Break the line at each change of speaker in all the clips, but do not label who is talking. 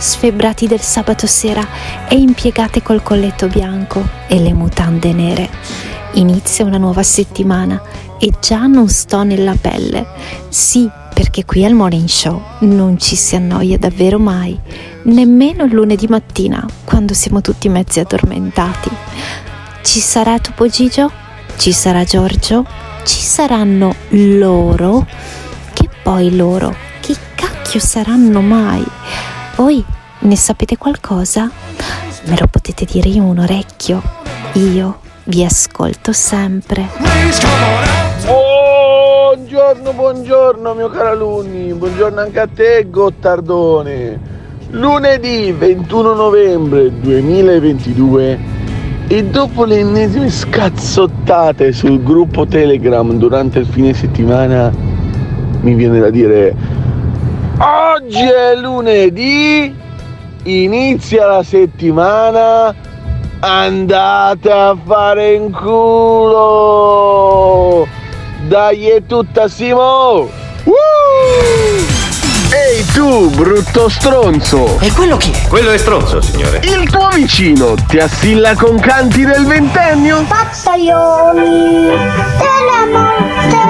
sfebbrati del sabato sera e impiegate col colletto bianco e le mutande nere. Inizia una nuova settimana e già non sto nella pelle. Sì, perché qui al Morning Show non ci si annoia davvero mai, nemmeno il lunedì mattina, quando siamo tutti mezzi addormentati. Ci sarà Topo Gigio? Ci sarà Giorgio? Ci saranno loro? Che poi loro? Che cacchio saranno mai? Voi ne sapete qualcosa? Me lo potete dire in un orecchio. Io vi ascolto sempre.
Buongiorno, buongiorno mio caro alunni, buongiorno anche a te Gottardone. Lunedì 21 novembre 2022 e dopo le ennesime scazzottate sul gruppo Telegram durante il fine settimana mi viene da dire oggi è lunedì, inizia la settimana, andate a fare in culo! Dai è tutta Simo! Ehi tu, brutto stronzo!
E quello chi è?
Quello è stronzo, signore.
Il tuo vicino ti assilla con canti del ventennio?
Pazzaioli della morte!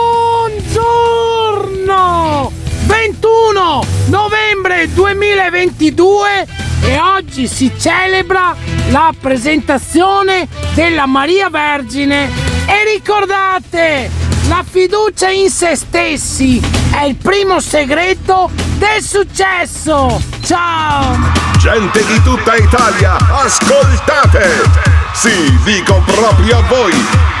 Buongiorno! 21 novembre 2022 e oggi si celebra la presentazione della Maria Vergine e ricordate, la fiducia in se stessi è il primo segreto del successo. Ciao!
Gente di tutta Italia, ascoltate! Sì, dico proprio a voi!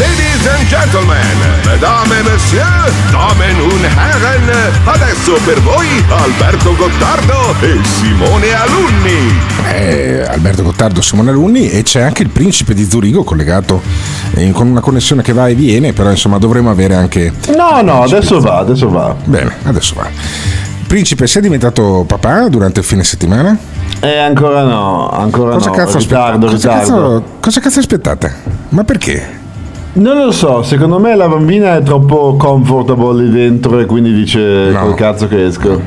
Ladies and gentlemen, mesdames et messieurs, damen und herren, adesso per voi Alberto Gottardo e Simone Alunni.
Eh, Alberto Gottardo, Simone Alunni e c'è anche il principe di Zurigo collegato eh, con una connessione che va e viene, però insomma dovremo avere anche...
No, no, adesso va, adesso va.
Bene, adesso va. Principe, sei diventato papà durante il fine settimana?
Eh, ancora no, ancora
Cosa
no.
cazzo
ritardo,
aspettate? Cosa
ritardo.
cazzo, cosa cazzo aspettate? Ma perché?
Non lo so, secondo me la bambina è troppo comfortable lì dentro e quindi dice col cazzo che esco.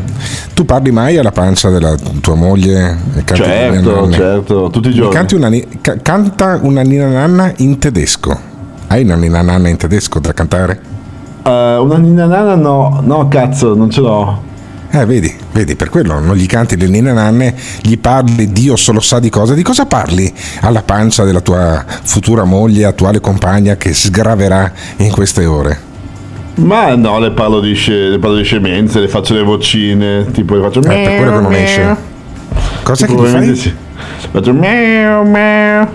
Tu parli mai alla pancia della tua moglie? E canti
Certo,
nanna?
certo, tutti i giorni.
Canti una, ca- canta una nina nanna in tedesco. Hai una nina nanna in tedesco da cantare?
Eh, una ninna nana no, no cazzo, non ce l'ho.
Eh, vedi, vedi, per quello non gli canti le nine nanne, gli parli, Dio solo sa di cosa. Di cosa parli alla pancia della tua futura moglie, attuale compagna che sgraverà in queste ore?
Ma no, le parlo di, sce- le parlo di scemenze, le faccio le vocine, tipo le faccio...
Eh, per quello che non esce. Cosa che
Tipo,
gli fai?
sì. Faccio... meow, meow.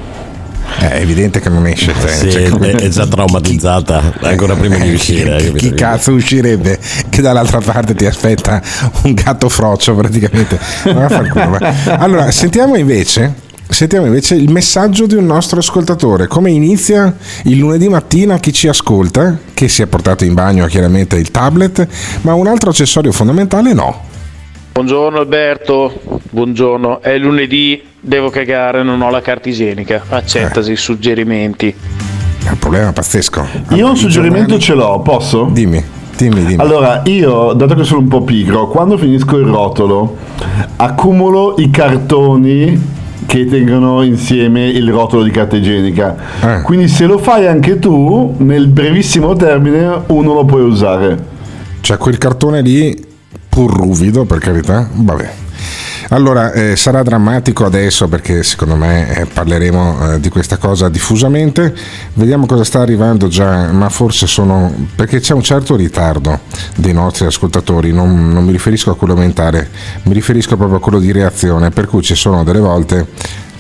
È evidente che non esce. Cioè,
Sì,
cioè, come-
è, già traumatizzata ancora prima di uscire. capito?
Chi cazzo uscirebbe che dall'altra parte ti aspetta un gatto froccio praticamente? Allora, sentiamo invece. Sentiamo invece il messaggio di un nostro ascoltatore. Come inizia il lunedì mattina chi ci ascolta, che si è portato in bagno chiaramente il tablet, ma un altro accessorio fondamentale no.
Buongiorno Alberto, buongiorno. È lunedì, devo cagare, non ho la carta igienica. Accettasi i suggerimenti.
È un problema pazzesco.
Io un suggerimento ce l'ho, posso?
Dimmi, dimmi, dimmi.
Allora, io, dato che sono un po' pigro, quando finisco il rotolo, accumulo i cartoni che tengono insieme il rotolo di carta igienica.
Eh.
Quindi se lo fai anche tu, nel brevissimo termine uno lo puoi usare.
C'è quel cartone lì, pur ruvido per carità, vabbè. Allora, eh, sarà drammatico adesso perché secondo me eh, parleremo eh, di questa cosa diffusamente. Vediamo cosa sta arrivando già, ma forse sono... perché c'è un certo ritardo dei nostri ascoltatori, non, non mi riferisco a quello mentale, mi riferisco proprio a quello di reazione, per cui ci sono delle volte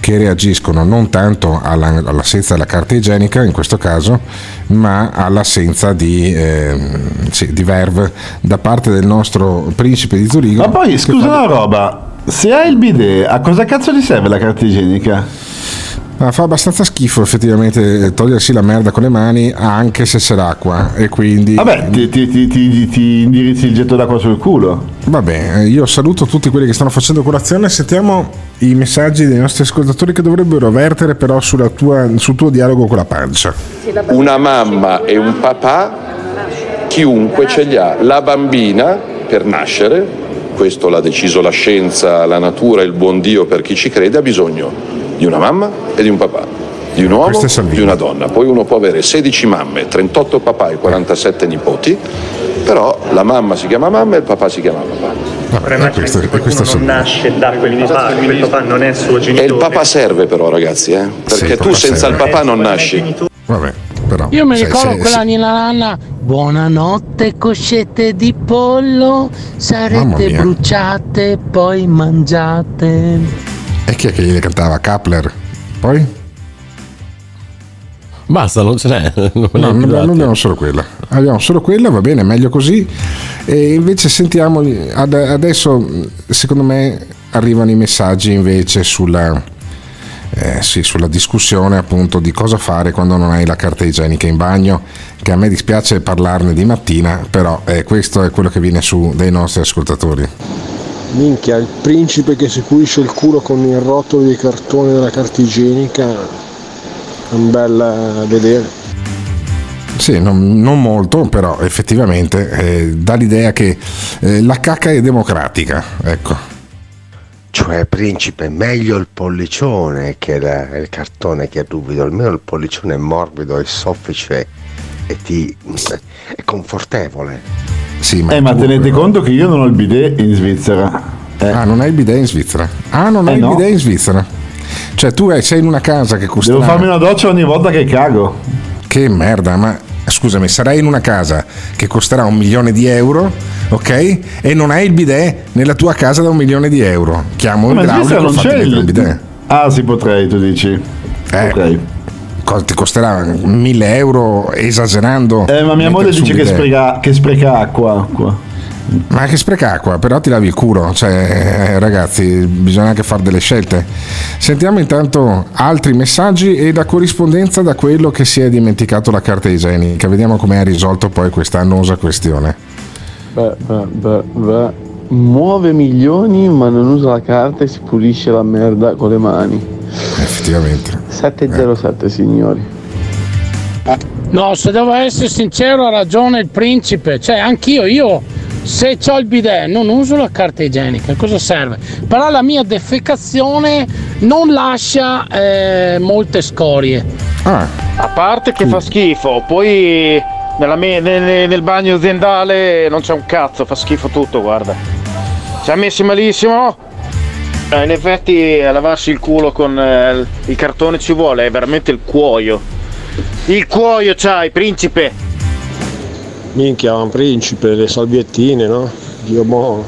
che reagiscono non tanto alla- all'assenza della carta igienica in questo caso, ma all'assenza di, ehm, sì, di verve da parte del nostro principe di Zurigo.
Ma poi, scusa
fa-
una roba, se hai il bidet, a cosa cazzo ti serve la carta igienica?
Ma fa abbastanza schifo effettivamente togliersi la merda con le mani anche se c'è l'acqua e quindi...
Vabbè, ti, ti- ti- ti- ti indirizzi il getto d'acqua sul culo.
Vabbè, io saluto tutti quelli che stanno facendo colazione. Sentiamo i messaggi dei nostri ascoltatori che dovrebbero vertere però sulla tua- sul tuo dialogo con la pancia.
una mamma e un papà, chiunque ce li ha. La bambina per nascere, questo l'ha deciso la scienza, la natura, il buon Dio per chi ci crede, ha bisogno di una mamma e di un papà, di un uomo e di una donna. Poi uno può avere 16 mamme, 38 papà e 47 nipoti, però la mamma si chiama mamma e il papà si chiama papà.
Vabbè, questo, questo
non nasce da quel papà, quel papà non è suo
E
genitore.
il papà serve però ragazzi, eh? perché
il
tu senza
serve.
il papà non nasci.
Vabbè, però...
Io mi
sai,
ricordo
se-
quella Nina Nanna. Buonanotte, coscette di pollo. Sarete bruciate, poi mangiate.
E chi è che gli cantava? Kapler? Poi?
Basta, non ce n'è. Non
No, non abbiamo,
date.
non abbiamo solo quella. Abbiamo solo quella, va bene, meglio così. E invece sentiamo, ad- adesso secondo me arrivano i messaggi invece sulla, eh, sì, sulla discussione appunto di cosa fare quando non hai la carta igienica in bagno, che a me dispiace parlarne di mattina, però eh, questo è quello che viene su dai nostri ascoltatori.
Minchia, il principe che si pulisce il culo con il rotolo di cartone della carta igienica è un bel eh, vedere.
Sì, non, non molto, però effettivamente eh, dà l'idea che eh, la cacca è democratica, ecco.
Cioè, principe, meglio il pollicione che la- il cartone che è ruvido, almeno il pollicione è morbido e soffice e ti è confortevole.
Sì,
Eh, ma tenete conto che io non ho il bidet in Svizzera.
Ah, non hai il bidet in Svizzera? Ah, non
Eh,
hai
no.
il bidet in Svizzera? Cioè, tu hai- sei in una casa che costa.
Devo farmi una doccia ogni volta che cago.
Che merda, ma scusami, sarai in una casa che costerà un milione di euro, ok? E non hai il bidet nella tua casa da un milione di euro. Chiamo
Ma
il idraulico
non
fatti
c'è il
il bidet.
Ah, sì, potrei, tu dici.
Eh, co- ti costerà mille euro esagerando.
Eh, ma mia moglie dice che spreca, che spreca acqua. acqua.
Ma che spreca acqua, però ti lavi il culo, cioè eh, ragazzi, bisogna anche fare delle scelte. Sentiamo intanto altri messaggi e la corrispondenza da quello che si è dimenticato la carta igienica. Vediamo come ha risolto poi questa annosa questione.
Beh, beh, beh, beh. Muove milioni ma non usa la carta e si pulisce la merda con le mani.
Effettivamente.
707 signori.
No, se devo essere sincero, ha ragione il principe. Cioè, anch'io, io se ho il bidet non uso la carta igienica, cosa serve? Però la mia defecazione non lascia eh, molte scorie.
A parte che fa schifo, poi nella me- nel, nel bagno aziendale non c'è un cazzo, fa schifo tutto, guarda. Siamo messi malissimo. Eh, in effetti a lavarsi il culo con eh, il cartone ci vuole, è veramente il cuoio. Il cuoio c'hai, principe!
Minchia, un principe, le salviettine, no? Dio buono.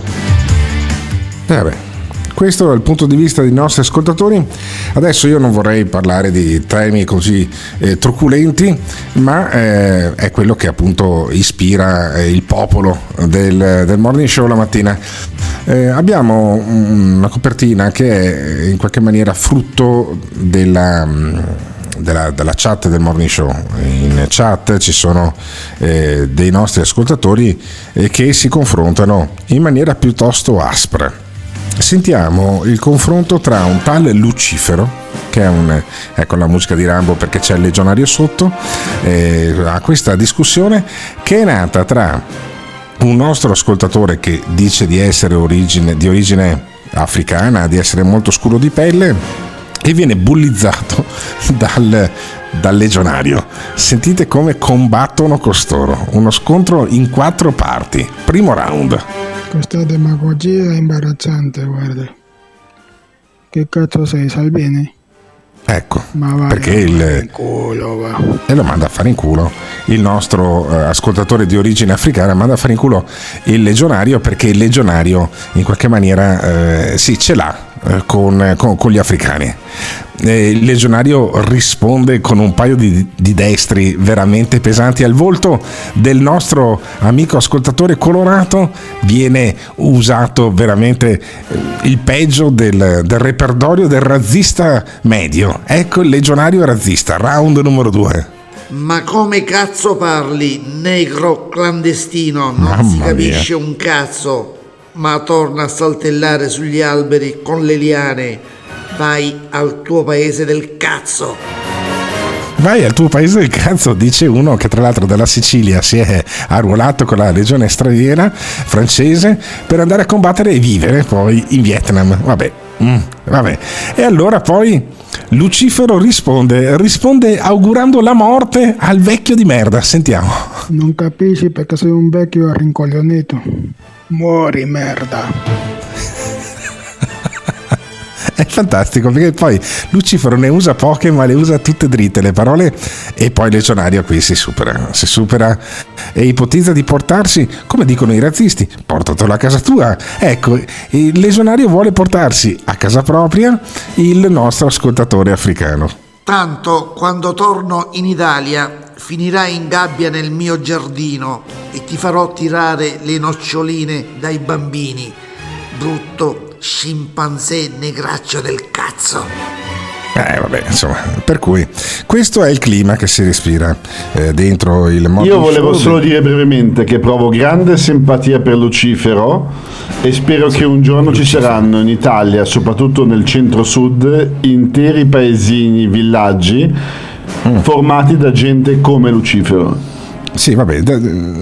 Eh beh, questo il punto di vista dei nostri ascoltatori. Adesso io non vorrei parlare di temi così eh, truculenti, ma eh, è quello che appunto ispira eh, il popolo del, del morning show la mattina. Eh, abbiamo una copertina che è in qualche maniera frutto della della, della, chat del morning show. In chat ci sono eh, dei nostri ascoltatori eh, che si confrontano in maniera piuttosto aspra. Sentiamo il confronto tra un tale Lucifero che è un, ecco la musica di Rambo perché c'è il legionario sotto, eh, a questa discussione che è nata tra un nostro ascoltatore che dice di essere origine, di origine africana, di essere molto scuro di pelle e viene bullizzato dal, dal legionario. Sentite come combattono costoro. Uno scontro in quattro parti. Primo round.
Questa demagogia è imbarazzante, guarda. Che cazzo sei, Salvini?
Ecco, perché il...
Culo,
e lo manda a fare in culo il nostro eh, ascoltatore di origine africana manda a fare in culo il legionario perché il legionario in qualche maniera eh, sì ce l'ha con, con, con, gli africani. Eh, il legionario risponde con un paio di, di, destri veramente pesanti al volto del nostro amico ascoltatore colorato viene usato veramente eh, il peggio del, del repertorio del razzista medio ecco il legionario razzista round numero due
ma come cazzo parli, negro clandestino? Non
Mamma
si capisce
mia.
un cazzo ma torna a saltellare sugli alberi con le liane. Vai al tuo paese del cazzo.
Vai al tuo paese del cazzo, dice uno che tra l'altro dalla Sicilia si è arruolato con la legione straniera francese per andare a combattere e vivere poi in Vietnam. Vabbè, mm, vabbè. E allora poi Lucifero risponde, risponde augurando la morte al vecchio di merda. Sentiamo.
Non capisci perché sei un vecchio rincoglionito. Muori, merda.
È fantastico perché poi Lucifero ne usa poche ma le usa tutte dritte le parole e poi Legionario qui si supera, si supera e ipotizza di portarsi, come dicono i razzisti, portatelo a casa tua. Ecco, il Legionario vuole portarsi a casa propria il nostro ascoltatore africano.
Tanto quando torno in Italia finirai in gabbia nel mio giardino e ti farò tirare le noccioline dai bambini. Brutto scimpanzé negraccio del cazzo.
Eh, vabbè, insomma, per cui questo è il clima che si respira eh, dentro il mondo.
Io volevo solo dire brevemente che provo grande simpatia per Lucifero e spero che un giorno ci saranno in Italia, soprattutto nel centro-sud, interi paesini, villaggi formati da gente come Lucifero.
Sì, vabbè,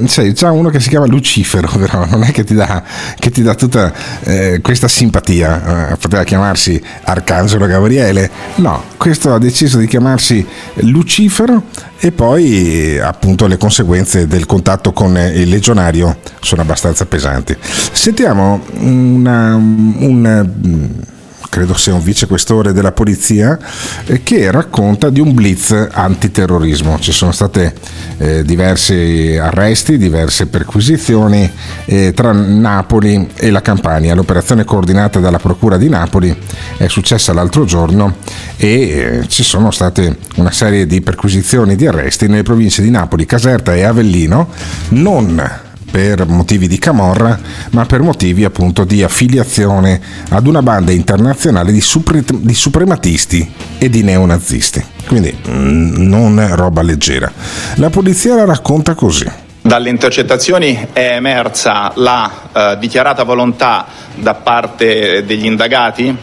sei già uno che si chiama Lucifero, però non è che ti dà, tutta eh, questa simpatia. Eh, poteva chiamarsi Arcangelo Gabriele, no, questo ha deciso di chiamarsi Lucifero e poi appunto le conseguenze del contatto con il legionario sono abbastanza pesanti. Sentiamo una, un credo sia un vicequestore della polizia, eh, che racconta di un blitz antiterrorismo. Ci sono state eh, diversi arresti, diverse perquisizioni eh, tra Napoli e la Campania. L'operazione coordinata dalla Procura di Napoli è successa l'altro giorno e eh, ci sono state una serie di perquisizioni di arresti nelle province di Napoli, Caserta e Avellino, non per motivi di camorra, ma per motivi appunto di affiliazione ad una banda internazionale di, supre- di suprematisti e di neonazisti. Quindi mm, non roba leggera. La polizia la racconta così.
Dalle intercettazioni è emersa la eh, dichiarata volontà da parte degli indagati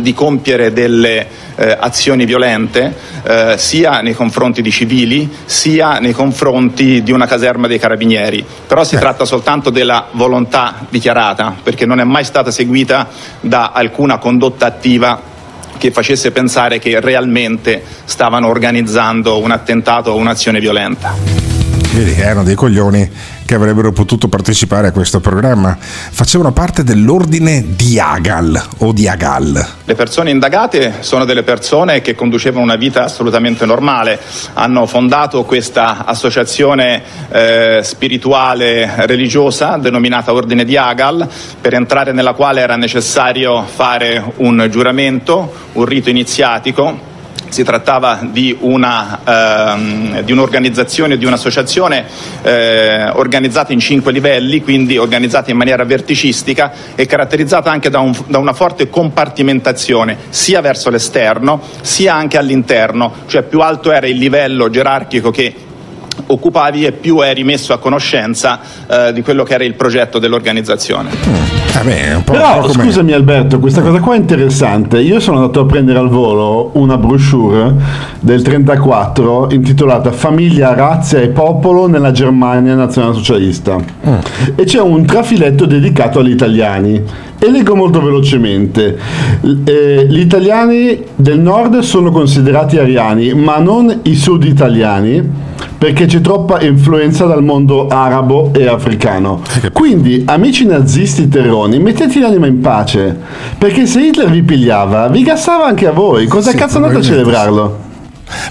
di compiere delle eh, azioni violente eh, sia nei confronti di civili sia nei confronti di una caserma dei carabinieri. Però si tratta soltanto della volontà dichiarata perché non è mai stata seguita da alcuna condotta attiva che facesse pensare che realmente stavano organizzando un attentato o un'azione violenta.
Vedi, erano dei coglioni che avrebbero potuto partecipare a questo programma. Facevano parte dell'ordine Diagal o Diagal.
Le persone indagate sono delle persone che conducevano una vita assolutamente normale, hanno fondato questa associazione eh, spirituale religiosa denominata Ordine di Agal, per entrare nella quale era necessario fare un giuramento, un rito iniziatico si trattava di, una, ehm, di un'organizzazione, di un'associazione eh, organizzata in cinque livelli, quindi organizzata in maniera verticistica e caratterizzata anche da, un, da una forte compartimentazione sia verso l'esterno sia anche all'interno, cioè più alto era il livello gerarchico che occupavi e più eri messo a conoscenza eh, di quello che era il progetto dell'organizzazione.
Vabbè, un po',
Però
un po' come-
scusami Alberto, questa cosa qua è interessante. Io sono andato a prendere al volo una brochure del 34 intitolata Famiglia, razza e popolo nella Germania nazionalsocialista. E c'è un trafiletto dedicato agli italiani. E leggo molto velocemente. Eh, gli italiani del nord sono considerati ariani, ma non i sud italiani, perché c'è troppa influenza dal mondo arabo e africano. Quindi, amici nazisti terroni, mettete l'anima in pace, perché se Hitler vi pigliava, vi gassava anche a voi. Cosa
Sì,
cazzo andate a celebrarlo?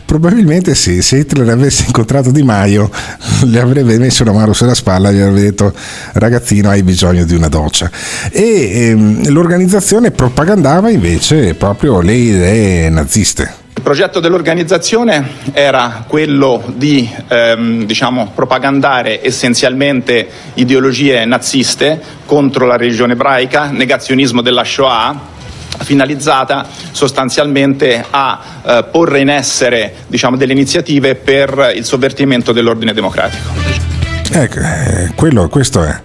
Probabilmente sì, se Hitler avesse incontrato Di Maio le avrebbe messo una mano sulla spalla e gli avrebbe detto ragazzino hai bisogno di una doccia. E ehm, l'organizzazione propagandava invece proprio le idee naziste.
Il progetto dell'organizzazione era quello di ehm, diciamo, propagandare essenzialmente ideologie naziste contro la religione ebraica, negazionismo della Shoah, finalizzata sostanzialmente a eh, porre in essere diciamo, delle iniziative per il sovvertimento dell'ordine democratico.
Ecco, eh, quello, questo è.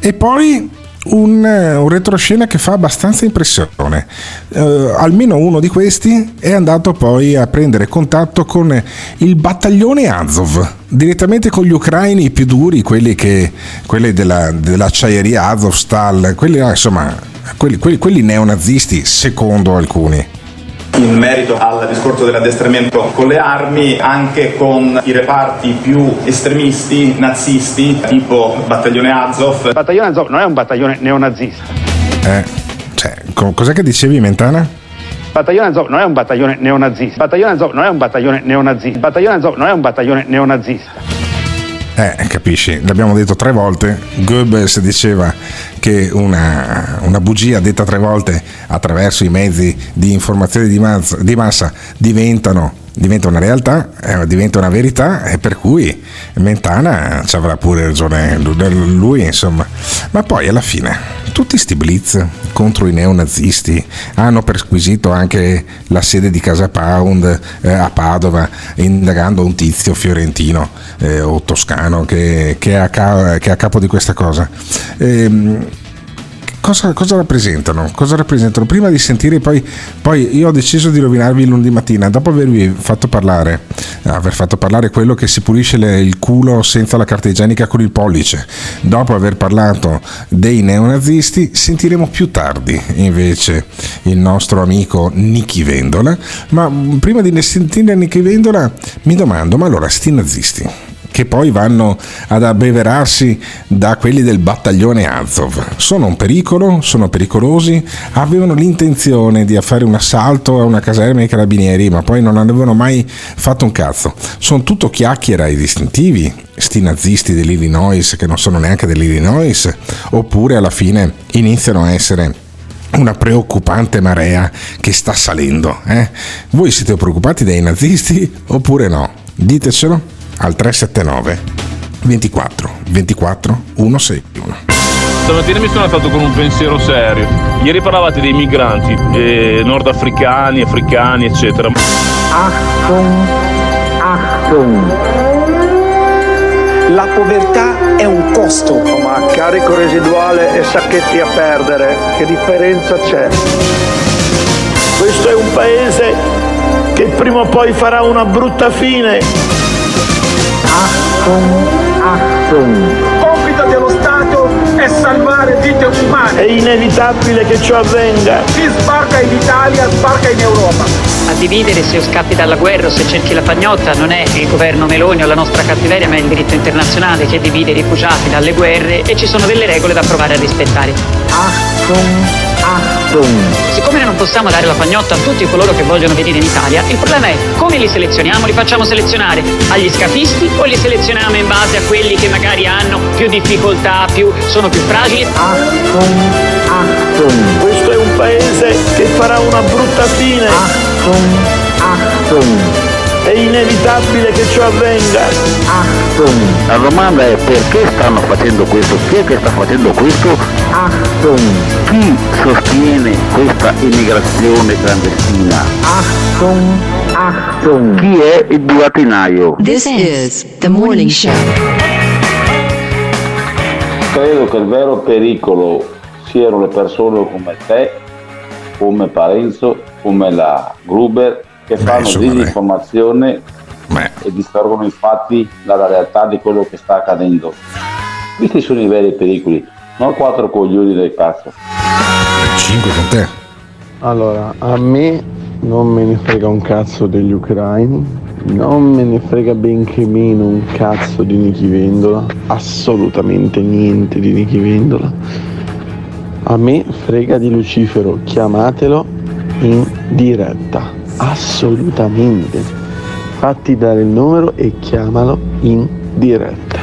E poi un, eh, un retroscena che fa abbastanza impressione. Eh, almeno uno di questi è andato poi a prendere contatto con il battaglione Azov, direttamente con gli ucraini più duri, quelli, che, quelli della, dell'acciaieria Azovstal, quelli, insomma, quelli, quelli- quelli neonazisti, secondo alcuni.
In merito al discorso dell'addestramento con le armi, anche con i reparti più estremisti, nazisti, tipo battaglione Azov.
Il battaglione Azov non è un battaglione neonazista.
Eh, cioè, co- cos'è che dicevi, Mentana?
Battaglione Azov non è un battaglione neonazista. Battaglione Azov non è un battaglione neonazista. Il battaglione Azov non è un battaglione neonazista.
Eh, capisci, l'abbiamo detto tre volte. Goebbels diceva che una, una bugia detta tre volte attraverso i mezzi di informazione di massa, di massa diventano, diventa una realtà, eh, diventa una verità, e per cui Mentana ci avrà pure ragione lui, insomma. Ma poi alla fine tutti sti blitz contro i neonazisti hanno perquisito anche la sede di Casa Pound eh, a Padova indagando un tizio fiorentino eh, o toscano che, che è a ca- che è a capo di questa cosa. Ehm, Cosa, cosa rappresentano? Cosa rappresentano? Prima di sentire, poi, poi io ho deciso di rovinarvi lunedì mattina, dopo avervi fatto parlare, aver fatto parlare quello che si pulisce le- il culo senza la carta igienica con il pollice, dopo aver parlato dei neonazisti, sentiremo più tardi invece il nostro amico Nicky Vendola, ma mh, prima di sentire Nicky Vendola mi domando, ma allora sti nazisti? Che poi vanno ad abbeverarsi da quelli del battaglione Azov. Sono un pericolo, sono pericolosi, avevano l'intenzione di fare un assalto a una caserma dei carabinieri, ma poi non avevano mai fatto un cazzo. Sono tutto chiacchiera e distintivi, sti nazisti dell'Illinois che non sono neanche dell'Illinois, oppure alla fine iniziano a essere una preoccupante marea che sta salendo. eh? Voi siete preoccupati dai nazisti oppure no? Ditecelo al 379 24 24 161.
Stamattina mi sono alzato con un pensiero serio. Ieri parlavate dei migranti, eh, nordafricani, africani, eccetera.
Achtung, Achtung. La povertà è un costo.
Ma carico residuale e sacchetti a perdere, che differenza c'è? Questo è un paese che prima o poi farà una brutta fine.
Achtung, Achtung.
compito dello Stato è salvare vite umane. È inevitabile che ciò avvenga. Chi sbarca in Italia sbarca in Europa.
a dividere se scappi dalla guerra o se cerchi la pagnotta. Non è il governo Meloni o la nostra cattiveria, ma è il diritto internazionale che divide i rifugiati dalle guerre e ci sono delle regole da provare a rispettare.
Achtung, Achtung.
Siccome noi non possiamo dare la pagnotta a tutti coloro che vogliono venire in Italia, il problema è come li selezioniamo? Li facciamo selezionare agli scafisti o li selezioniamo in base a quelli che magari hanno più difficoltà, più, sono più fragili?
Achtung, Achtung.
Questo è un paese che farà una brutta fine.
Achtung, Achtung.
Inevitabile che ciò avvenga.
Achtung.
La domanda è perché stanno facendo questo? Chi è che sta facendo questo?
Achtung.
Chi sostiene questa immigrazione clandestina?
Achtung, Achtung.
Chi è il burattinaio?
This is the morning show.
Credo che il vero pericolo siano le persone come te, come Parenzo, come la Gruber, che fanno
insomma, dai.
disinformazione e distorgono infatti dalla realtà di quello che sta accadendo. Questi sono i veri pericoli, non quattro coglioni del cazzo.
5 con te.
Allora, a me non me ne frega un cazzo degli ucraini, non me ne frega benché meno un cazzo di Nichi Vendola, assolutamente niente di Nichi Vendola. A me frega di Lucifero, chiamatelo in diretta, assolutamente. Fatti dare il numero e chiamalo in diretta.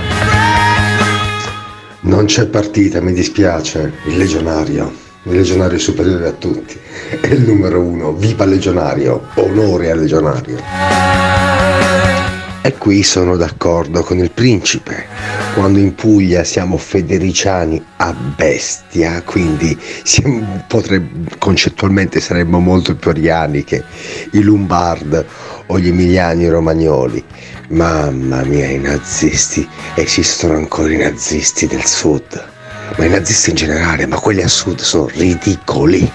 Non c'è partita, mi dispiace. Il legionario. Il legionario superiore a tutti. È il numero uno. Viva legionario. Onore al legionario. E qui sono d'accordo con il principe. Quando in Puglia siamo federiciani a bestia, quindi siamo- potreb- concettualmente saremmo molto più ariani che i Lombard o gli emiliani romagnoli. Mamma mia, i nazisti, esistono ancora i nazisti del sud, ma i nazisti in generale, ma quelli a sud sono ridicoli.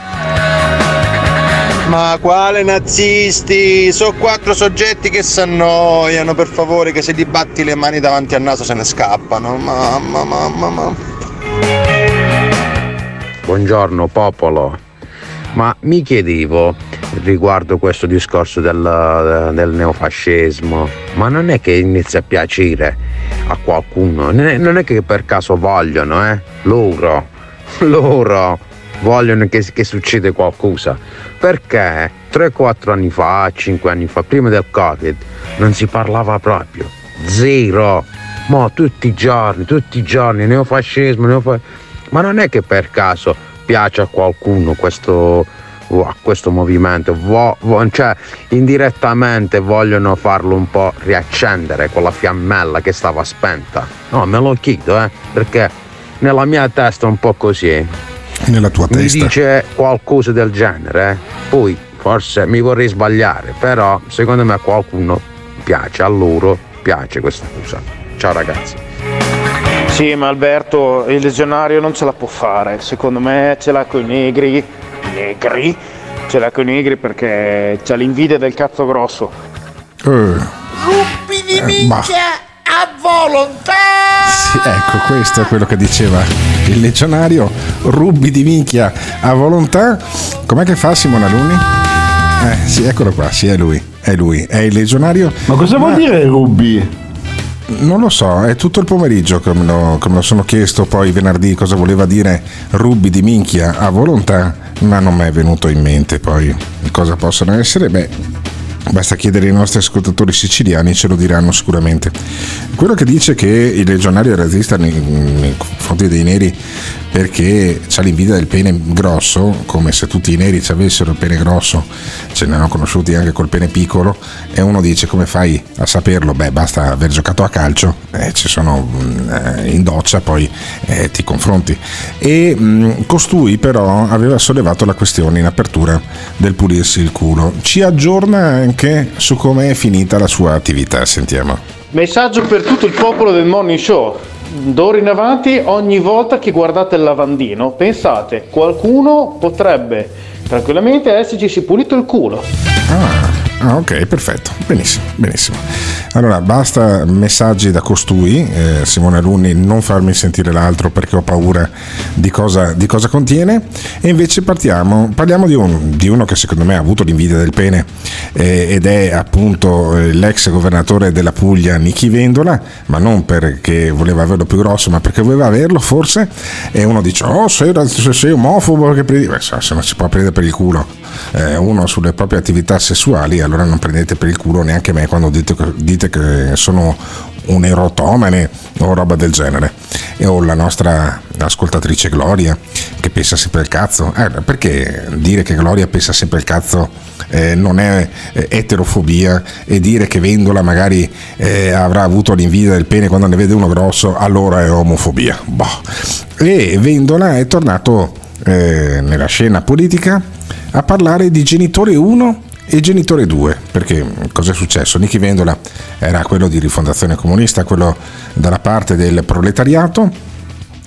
Ma quale nazisti? Sono quattro soggetti che si annoiano, per favore, che se gli batti le mani davanti al naso se ne scappano. Mamma, mamma, mamma.
Buongiorno popolo, ma mi chiedevo riguardo questo discorso del, del neofascismo, ma non è che inizia a piacere a qualcuno, non è, non è che per caso vogliono, eh? Loro, loro vogliono che, che succeda qualcosa, perché 3-4 anni fa, 5 anni fa, prima del Covid, non si parlava proprio, zero, ma tutti i giorni, tutti i giorni, neofascismo, neofascismo. Ma non è che per caso piace a qualcuno questo, a questo movimento, vo- vo- cioè indirettamente vogliono farlo un po' riaccendere quella fiammella che stava spenta. No, me lo chiedo, eh, perché nella mia testa è un po' così.
Nella tua
Mi
testa.
dice qualcosa del genere, eh. poi forse mi vorrei sbagliare, però secondo me a qualcuno piace, a loro piace questa cosa. Ciao ragazzi.
Sì, ma Alberto, il legionario non ce la può fare. Secondo me ce l'ha con i negri. Negri? Ce l'ha con i negri perché c'ha l'invidia del cazzo grosso.
Eh,
Ruppi di
Eh,
minchia a volontà!
sì, ecco, questo è quello che diceva il legionario. Rubi di minchia a volontà. Com'è che fa Simone Alunni? Eh, sì, eccolo qua, sì, è lui. È lui, è il legionario.
Ma cosa vuol dire Rubi?
Non lo so, è tutto il pomeriggio che me, lo, che me lo sono chiesto poi venerdì cosa voleva dire rubi di minchia a volontà, ma non mi è venuto in mente poi cosa possono essere. Beh, basta chiedere ai nostri ascoltatori siciliani, ce lo diranno sicuramente. Quello che dice che il legionario razzista nei confronti dei neri perché c'ha l'invidia del pene grosso, come se tutti i neri ci avessero il pene grosso, ce ne hanno conosciuti anche col pene piccolo, e uno dice come fai a saperlo? Beh, basta aver giocato a calcio, eh, ci sono mm, eh, in doccia, poi eh, ti confronti. E mh, costui però aveva sollevato la questione in apertura del pulirsi il culo. Ci aggiorna anche su come è finita la sua attività, sentiamo.
Messaggio per tutto il popolo del Morning Show. D'ora in avanti, ogni volta che guardate il lavandino, pensate, qualcuno potrebbe tranquillamente esserci pulito il culo.
Ah, ok, perfetto. Benissimo, benissimo. Allora, basta messaggi da costui, eh, Simone Alunni, non farmi sentire l'altro perché ho paura di cosa, di cosa contiene. E invece partiamo, parliamo di, un- di uno che secondo me ha avuto l'invidia del pene eh, ed è appunto eh, l'ex governatore della Puglia, Nichi Vendola, ma non perché voleva averlo più grosso, ma perché voleva averlo forse. E uno dice, oh, sei, sei omofobo, che prendi... Beh, se non si può prendere per il culo eh, uno sulle proprie attività sessuali, allora non prendete per il culo neanche me quando dite, dite che sono un erotomane o roba del genere. E o la nostra ascoltatrice Gloria che pensa sempre il cazzo. Eh, perché dire che Gloria pensa sempre il cazzo eh, non è eh, eterofobia e dire che Vendola magari eh, avrà avuto l'invidia del pene quando ne vede uno grosso, allora è omofobia. Boh. E Vendola è tornato eh, nella scena politica a parlare di genitore 1 e genitore 2, perché cosa è successo? Nichi Vendola era quello di rifondazione comunista, quello dalla parte del proletariato,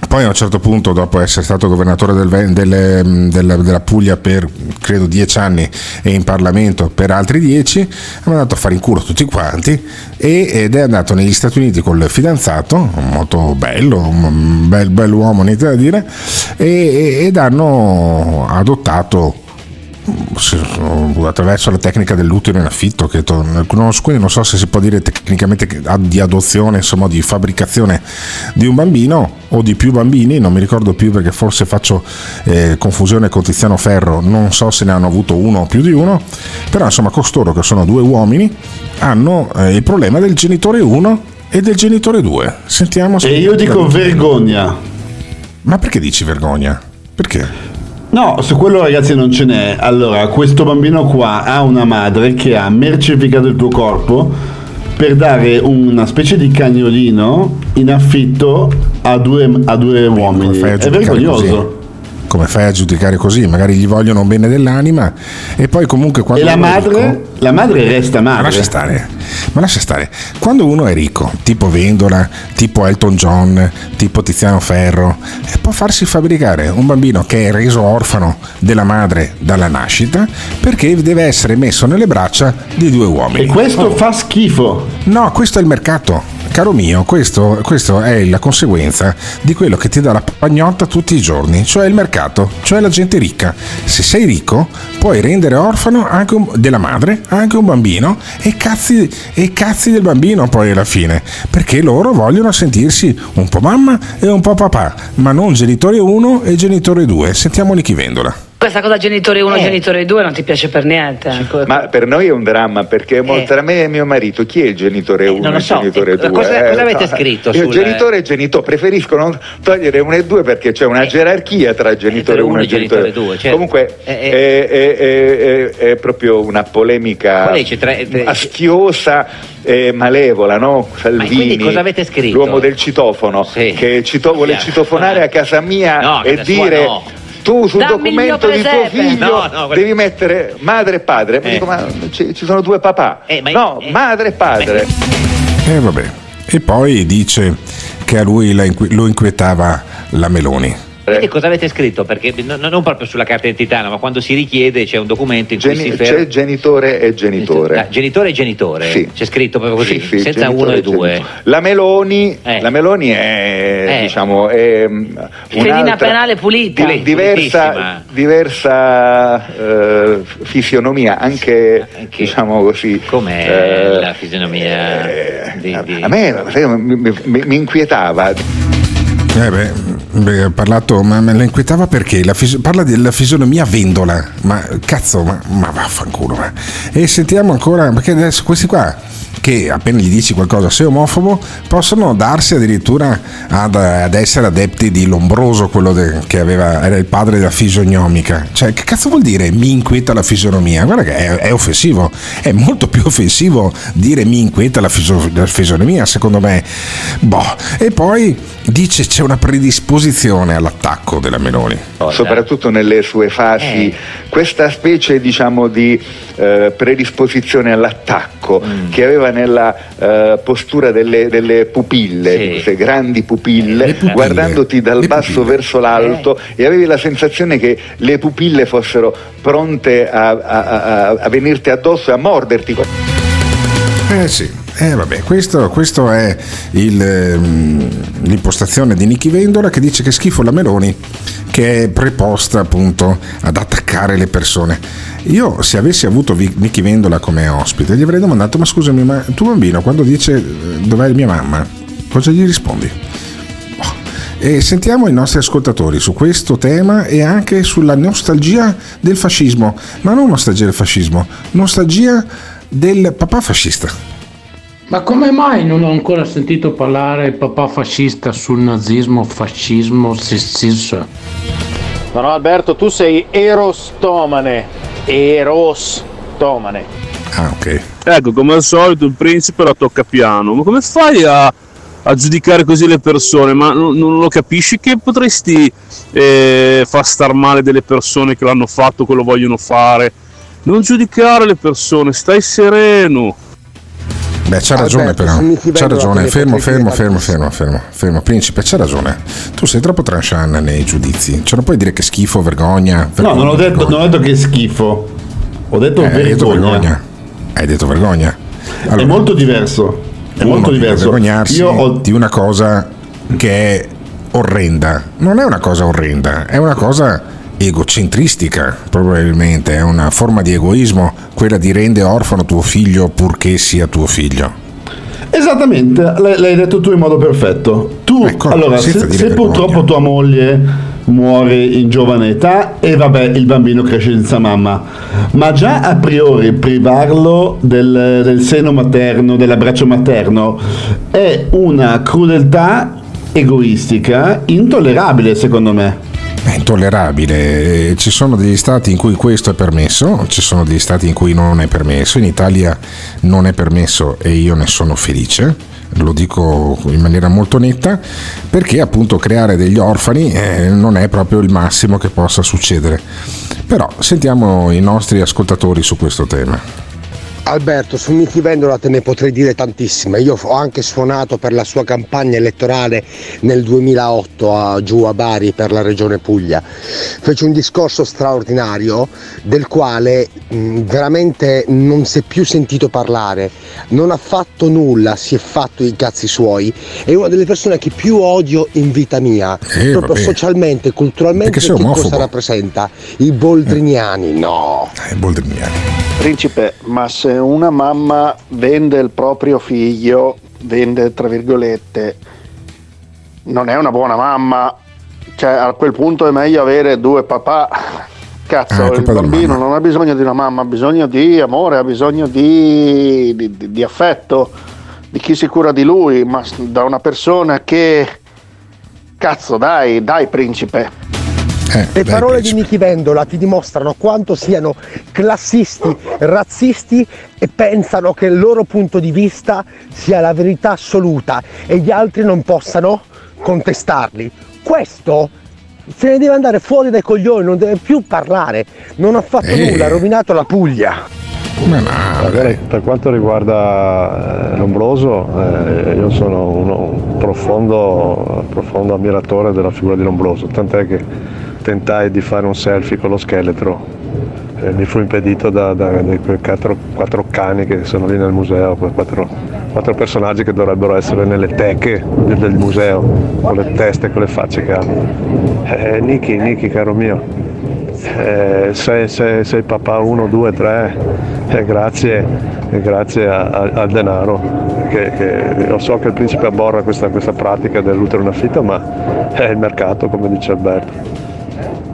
poi a un certo punto, dopo essere stato governatore del del- del- della Puglia per credo dieci anni e in Parlamento per altri dieci, è andato a fare in culo tutti quanti ed è andato negli Stati Uniti col fidanzato, molto bello, un bel, bell'uomo, niente da dire, e- ed hanno adottato attraverso la tecnica dell'utero in affitto che non, quindi non so se si può dire tecnicamente di adozione insomma di fabbricazione di un bambino o di più bambini non mi ricordo più perché forse faccio eh, confusione con Tiziano Ferro non so se ne hanno avuto uno o più di uno però insomma costoro che sono due uomini hanno eh, il problema del genitore 1 e del genitore 2 sentiamo se
E io dico vergogna.
ma perché dici vergogna? perché?
No, su quello ragazzi non ce n'è. Allora, questo bambino qua ha una madre che ha mercificato il tuo corpo per dare una specie di cagnolino in affitto a due, a due uomini. È vergognoso.
Come fai a giudicare così? Magari gli vogliono bene dell'anima e poi comunque quando
E la madre?
ricco-
La madre resta
ma
madre.
lascia stare, ma lascia stare. Quando uno è ricco, tipo Vendola, tipo Elton John, tipo Tiziano Ferro, eh, può farsi fabbricare un bambino che è reso orfano della madre dalla nascita perché deve essere messo nelle braccia di due uomini.
E questo fa schifo.
No, questo è il mercato. Caro mio, questo, questo è la conseguenza di quello che ti dà la pagnotta tutti i giorni, cioè il mercato, cioè la gente ricca. Se sei ricco, puoi rendere orfano un- della madre, anche un bambino, e cazzi, e cazzi del bambino poi alla fine, perché loro vogliono sentirsi un po' mamma e un po' papà, ma non genitore 1 e genitore 2. Sentiamoli chi vendola.
Questa cosa genitore 1,
Eh.
genitore 2 non ti piace per niente.
Ma per noi è un dramma perché mo- tra me e mio marito chi è il genitore 1
non lo
e il
so.
genitore
Eh,
2?
cosa- cosa avete scritto
Io
sul-
genitore e genitore, preferisco non togliere uno e due perché c'è una gerarchia tra genitore 1 e genitore 2.
certo.
Comunque
Eh, eh.
È, è- è- è- è proprio una polemica astiosa e malevola, no? Salvini,
quindi cosa avete scritto?
l'uomo del citofono, che cito- vuole citofonare a casa mia
No,
e dire...
no.
Tu sul
Dammi
documento di tuo figlio
No, no, quello-
devi mettere madre e padre.
Eh.
dico, ma ci, ci sono due papà.
ma-
no, madre e padre.
E vabbè. E poi dice che a lui la inqui- lo inquietava la Meloni.
Vedete cosa avete scritto? Perché no- non proprio sulla carta d'identità, ma quando si richiede c'è un documento in cui
Geni-
si ferma.
c'è genitore e genitore.
Ah, genitore e genitore?
Sì.
C'è scritto proprio così,
Sì, sì,
senza uno e due.
La Meloni, la Meloni è,
Eh.
diciamo, è mm,
Fedina
un'altra
penale pulita.
di- diversa, diversa eh, fisionomia, anche, diciamo così.
Com'è
eh,
la fisionomia di, di-
A me sai, mi- mi- mi inquietava.
Eh beh, beh, ha parlato, ma me la inquietava perché la fis- parla della fisionomia vendola, ma cazzo, ma, ma vaffanculo. Ma. E sentiamo ancora, perché adesso questi qua, che appena gli dici qualcosa sei omofobo, possono darsi addirittura ad, ad essere adepti di Lombroso, quello de- che aveva, era il padre della fisionomica. Cioè, che cazzo vuol dire mi inquieta la fisionomia? Guarda che è, è offensivo, è molto più offensivo dire mi inquieta la, fisio- la fisionomia, secondo me. Boh. E poi dice c'è una predisposizione all'attacco della Meloni.
soprattutto nelle sue fasi, questa specie diciamo di eh, predisposizione all'attacco che aveva nella eh, postura delle, delle pupille,
Sì.
queste grandi pupille,
pupille.
guardandoti dal basso
pupille.
verso l'alto e avevi la sensazione che le pupille fossero pronte a, a- a- a venirti addosso e a morderti.
Eh sì, eh vabbè, questo, questo è il, ehm, l'impostazione di Nichi Vendola che dice che schifo la Meloni che è preposta appunto ad attaccare le persone. Io se avessi avuto Nichi Vendola come ospite gli avrei domandato ma scusami ma tuo bambino quando dice eh, dov'è mia mamma cosa gli rispondi? Boh. E sentiamo i nostri ascoltatori su questo tema e anche sulla nostalgia del fascismo, ma non nostalgia del fascismo, nostalgia del papà fascista.
Ma come mai non ho ancora sentito parlare papà fascista sul nazismo, fascismo, sessismo?
No, no, Alberto, tu sei erostomane. Erostomane.
Ah, ok.
Ecco, come al solito il principe la tocca piano. Ma come fai a, a giudicare così le persone? Ma non, non lo capisci che potresti eh, far star male delle persone che l'hanno fatto, che lo vogliono fare? Non giudicare le persone, stai sereno.
Beh, c'ha ragione
Alberto,
però, c'ha ragione, fermo, fermo, fermo, fermo, fermo, fermo, principe, c'ha ragione. Tu sei troppo tranchant nei giudizi, cioè non puoi dire che schifo, vergogna.
No,
vergogna,
non ho, detto,
vergogna.
non ho detto che è schifo. Ho detto
Eh, hai detto
vergogna.
Hai detto vergogna.
è molto diverso. È molto diverso.
vergognarsi
Io ho
di una cosa che è orrenda. Non è una cosa orrenda, è una cosa egocentristica, probabilmente, è una forma di egoismo, quella di rende orfano tuo figlio purché sia tuo figlio.
Esattamente, l'hai, detto tu in modo perfetto. Tu, allora,
senza
se, se
vergogna.
purtroppo tua moglie muore in giovane età e vabbè il bambino cresce senza mamma, ma già a priori privarlo del, del seno materno, dell'abbraccio materno, è una crudeltà egoistica intollerabile secondo me.
È intollerabile, Eh, ci sono degli stati in cui questo è permesso, ci sono degli stati in cui non è permesso, in Italia non è permesso e io ne sono felice, lo dico in maniera molto netta, perché appunto creare degli orfani eh, non è proprio il massimo che possa succedere. Però sentiamo i nostri ascoltatori su questo tema.
Alberto, su Nichi Vendola te ne potrei dire tantissime. Io ho anche suonato per la sua campagna elettorale nel 2008 a, giù a Bari per la regione Puglia. Fece un discorso straordinario del quale mh, veramente non si è più sentito parlare. Non ha fatto nulla, si è fatto i cazzi suoi. È una delle persone che più odio in vita mia.
Eh,
proprio
vabbè.
socialmente, culturalmente, che cosa rappresenta? I boldriniani, no.
Eh, boldriniani.
Principe, ma se una mamma vende il proprio figlio, vende tra virgolette, non è una buona mamma. Cioè, a quel punto è meglio avere due papà. Cazzo,
è
il bambino non ha bisogno di una mamma, ha bisogno di amore, ha bisogno di, di- di- di affetto, di chi si cura di lui, ma da una persona che... Cazzo, dai, dai, principe.
Eh,
Le parole di Nichi Vendola ti dimostrano quanto siano classisti, razzisti e pensano che il loro punto di vista sia la verità assoluta e gli altri non possano contestarli. Questo se ne deve andare fuori dai coglioni, non deve più parlare, non ha fatto
Eh.
nulla, ha rovinato la Puglia.
Magari per quanto riguarda eh, Lombroso, eh, io sono uno, un profondo, profondo ammiratore della figura di Lombroso, tant'è che tentai di fare un selfie con lo scheletro. eh, mi fu impedito da, da- da quei quattro, quattro cani che sono lì nel museo, quattro, quattro personaggi che dovrebbero essere nelle teche del, del museo, con le teste e con le facce che hanno. Eh, Niki, Niki, caro mio, eh, sei, sei- sei papà 1, 2, 3, eh, grazie, eh, grazie a- a- al denaro. Che, che- io so che il principe aborra questa, questa pratica dell'utero in affitto, ma è il mercato, come dice Alberto.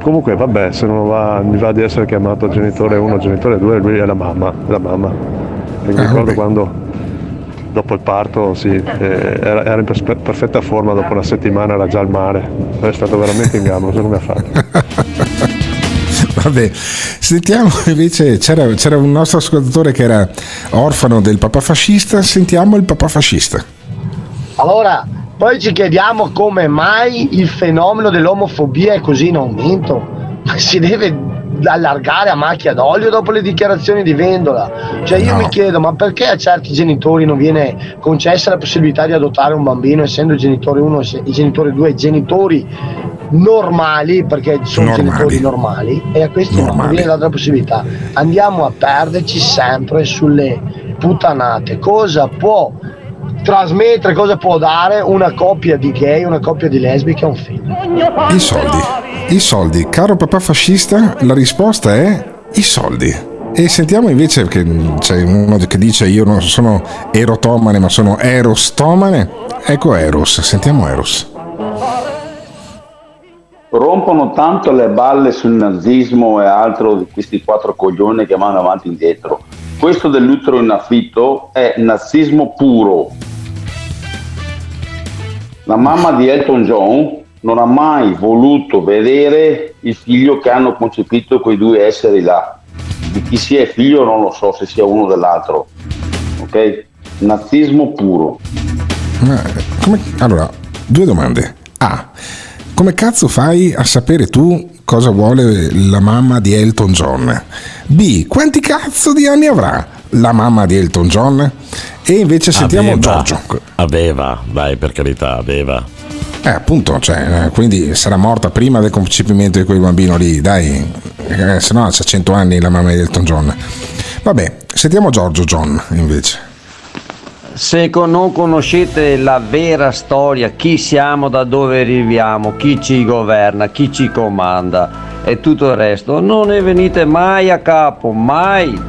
Comunque vabbè, se non va, mi va di essere chiamato genitore 1, genitore 2, lui è la mamma, la mamma. E mi
Ah,
ricordo quando dopo il parto sì, eh, era, era in perspe- perfetta forma, dopo una settimana era già al mare. È stato veramente in gamba, non come ha fatto.
Vabbè, sentiamo invece, c'era, c'era un nostro ascoltatore che era orfano del papà fascista, sentiamo il papà fascista.
Allora, poi ci chiediamo come mai il fenomeno dell'omofobia è così in aumento. Ma si deve
allargare a macchia d'olio dopo le dichiarazioni di Vendola. Cioè io
No.
mi chiedo, ma perché a certi genitori non viene concessa la possibilità di adottare un bambino essendo il genitore 1 e genitore 2 genitori normali, perché sono
Normali.
genitori normali, e a questi no, non
Normali.
viene data la possibilità. Andiamo a perderci sempre sulle puttanate. Cosa può trasmettere, cosa può dare una coppia di gay, una coppia di lesbiche a un figlio?
I soldi. I soldi. Caro papà fascista, la risposta è i soldi. E sentiamo invece che c'è uno che dice io non sono erotomane ma sono erostomane. Ecco Eros, sentiamo Eros.
Rompono tanto le balle sul nazismo e altro di questi quattro coglioni che vanno avanti e indietro. Questo dell'utero in affitto è nazismo puro. La mamma di Elton John non ha mai voluto vedere il figlio che hanno concepito quei due esseri là. Di chi sia figlio non lo so se sia uno dell'altro. Ok? Nazismo puro.
Come- Allora, due domande. A. Come cazzo fai a sapere tu cosa vuole la mamma di Elton John? B. Quanti cazzo di anni avrà la mamma di Elton John? E invece sentiamo
Aveva.
Giorgio.
Aveva, dai, per carità, aveva.
Eh, appunto, cioè, eh, quindi sarà morta prima del concepimento di quel bambino lì, dai, eh, se no c'ha 100 anni la mamma di Elton John. Vabbè, sentiamo Giorgio John invece.
Se non conoscete la vera storia, chi siamo, da dove arriviamo, chi ci governa, chi ci comanda e tutto il resto, non ne venite mai a capo, mai.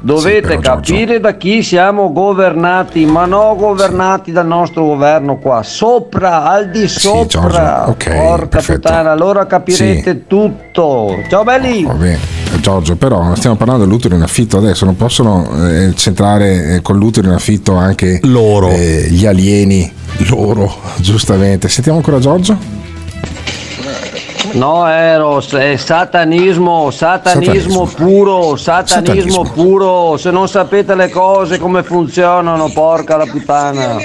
Dovete capire da chi siamo governati, ma non governati dal nostro governo qua, sopra, al di sopra.
Giorgio, ok,
Porca
perfetto.
puttana, allora capirete tutto. Ciao belli!
Vabbè, Giorgio, però stiamo parlando dell'utero in affitto adesso, non possono eh, centrare eh, con l'utero in affitto anche loro, gli alieni, loro, giustamente. Sentiamo ancora Giorgio?
No, Eros, è satanismo, satanismo,
Satanismo.
puro, satanismo,
Satanismo.
puro. Se non sapete le cose come funzionano, porca la puttana.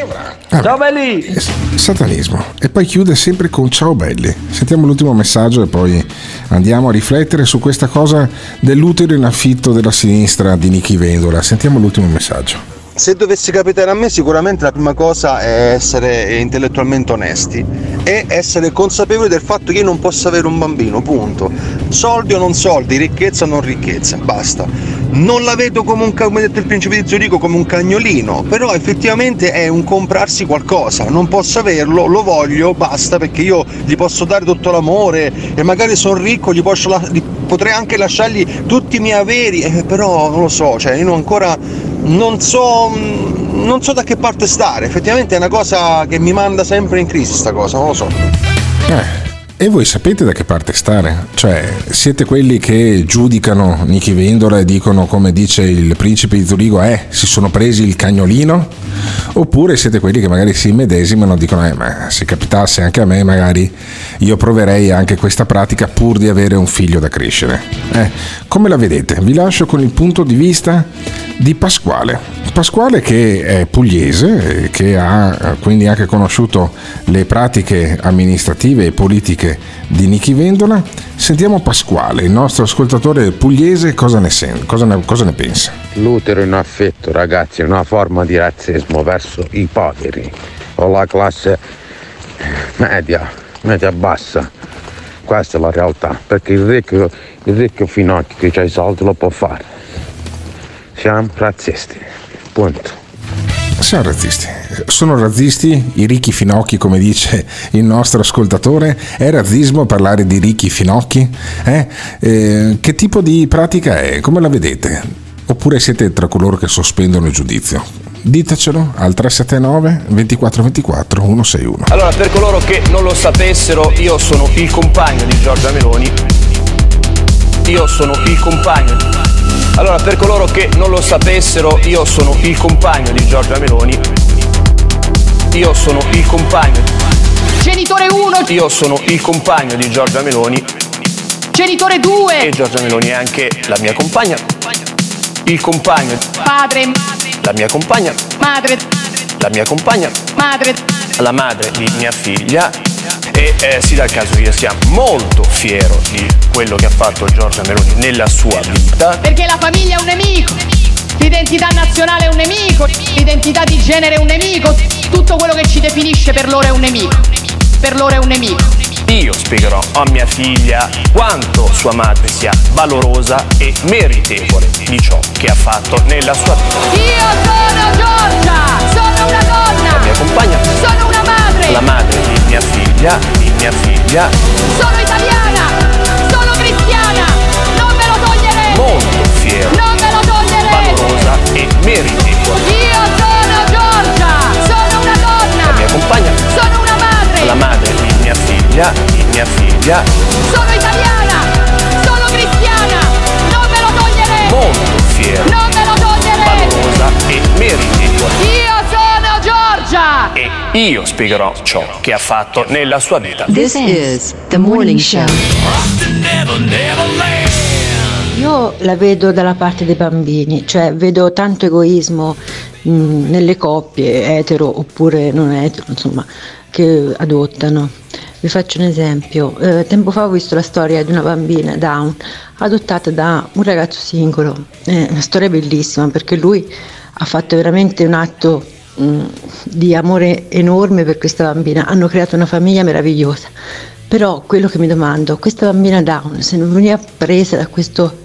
Ciao belli!
Satanismo. E poi chiude sempre con ciao belli. Sentiamo l'ultimo messaggio e poi andiamo a riflettere su questa cosa dell'utero in affitto della sinistra di Nichi Vendola. Sentiamo l'ultimo messaggio.
Se dovesse capitare a me, sicuramente la prima cosa è essere intellettualmente onesti e essere consapevoli del fatto che io non posso avere un bambino, punto. Soldi o non soldi, ricchezza o non ricchezza, basta. Non la vedo come un, come detto il principe di Zurigo, come un cagnolino, però effettivamente è un comprarsi qualcosa. Non posso averlo, lo voglio, basta, perché io gli posso dare tutto l'amore e magari sono ricco, gli posso potrei anche lasciargli tutti i miei averi, eh, però non lo so, cioè io ancora non so, mm, non so da che parte stare, effettivamente è una cosa che mi manda sempre in crisi sta cosa, non lo so.
Eh, e voi sapete da che parte stare? Cioè, siete quelli che giudicano Nichi Vendola e dicono, come dice il principe di Zurigo, eh, si sono presi il cagnolino? Oppure siete quelli che magari si immedesimano e dicono, eh, ma se capitasse anche a me, magari io proverei anche questa pratica pur di avere un figlio da crescere. Eh, come la vedete? Vi lascio con il punto di vista di Pasquale. Pasquale che è pugliese, eh, che ha eh, quindi anche conosciuto le pratiche amministrative e politiche di Nichi Vendola. Sentiamo Pasquale, il nostro ascoltatore pugliese, cosa ne, sen- cosa ne- cosa ne pensa.
L'utero in affetto, ragazzi, è una forma di razzismo verso i poveri o la classe media, media bassa. Questa è la realtà, perché il ricco, il ricco finocchio che ha i soldi lo può fare. Siamo razzisti, punto.
Siamo razzisti. Sono razzisti i ricchi finocchi, come dice il nostro ascoltatore? È razzismo parlare di ricchi finocchi? Eh? Eh, che tipo di pratica è? Come la vedete? Oppure siete tra coloro che sospendono il giudizio? Ditecelo al 379 2424 161.
Allora, per coloro che non lo sapessero, io sono il compagno di Giorgia Meloni. Io sono il compagno. Allora, per coloro che non lo sapessero, io sono il compagno di Giorgia Meloni. Io sono il compagno.
Genitore 1,
Io sono il compagno di Giorgia Meloni.
genitore 2,
E Giorgia Meloni è anche la mia compagna. Il compagno,
padre,
la mia compagna,
madre,
la mia compagna,
madre,
la madre di mia figlia e eh, si dà il caso che io sia molto fiero di quello che ha fatto Giorgia Meloni nella sua vita.
Perché la famiglia è un nemico, l'identità nazionale è un nemico, l'identità di genere è un nemico, tutto quello che ci definisce per loro è un nemico. Per loro è un nemico.
Io spiegherò a mia figlia quanto sua madre sia valorosa e meritevole di ciò che ha fatto nella sua vita.
Io sono Giorgia, sono una donna,
La mia compagna,
sono una madre,
la madre di mia figlia, di mia figlia,
sono italiana, sono cristiana, non me lo toglierete,
molto fiera,
non me lo toglierete.
valorosa e meritevole.
Io sono Giorgia, sono una donna,
La mia compagna,
sono una madre,
la madre di mia figlia, di mia figlia,
sono italiana, sono cristiana, non me lo toglierete,
molto fiera,
non me lo toglierete.
valorosa e meritevole.
Io
io spiegherò ciò che ha fatto nella sua vita.
This is the morning show.
Io la vedo dalla parte dei bambini, cioè vedo tanto egoismo mh, nelle coppie etero oppure non etero, insomma, che adottano. Vi faccio un esempio, Eh, tempo fa ho visto la storia di una bambina down adottata da un ragazzo singolo, è una storia bellissima perché lui ha fatto veramente un atto mh, di amore enorme per questa bambina, hanno creato una famiglia meravigliosa. Però quello che mi domando, questa bambina down, se non veniva presa da questo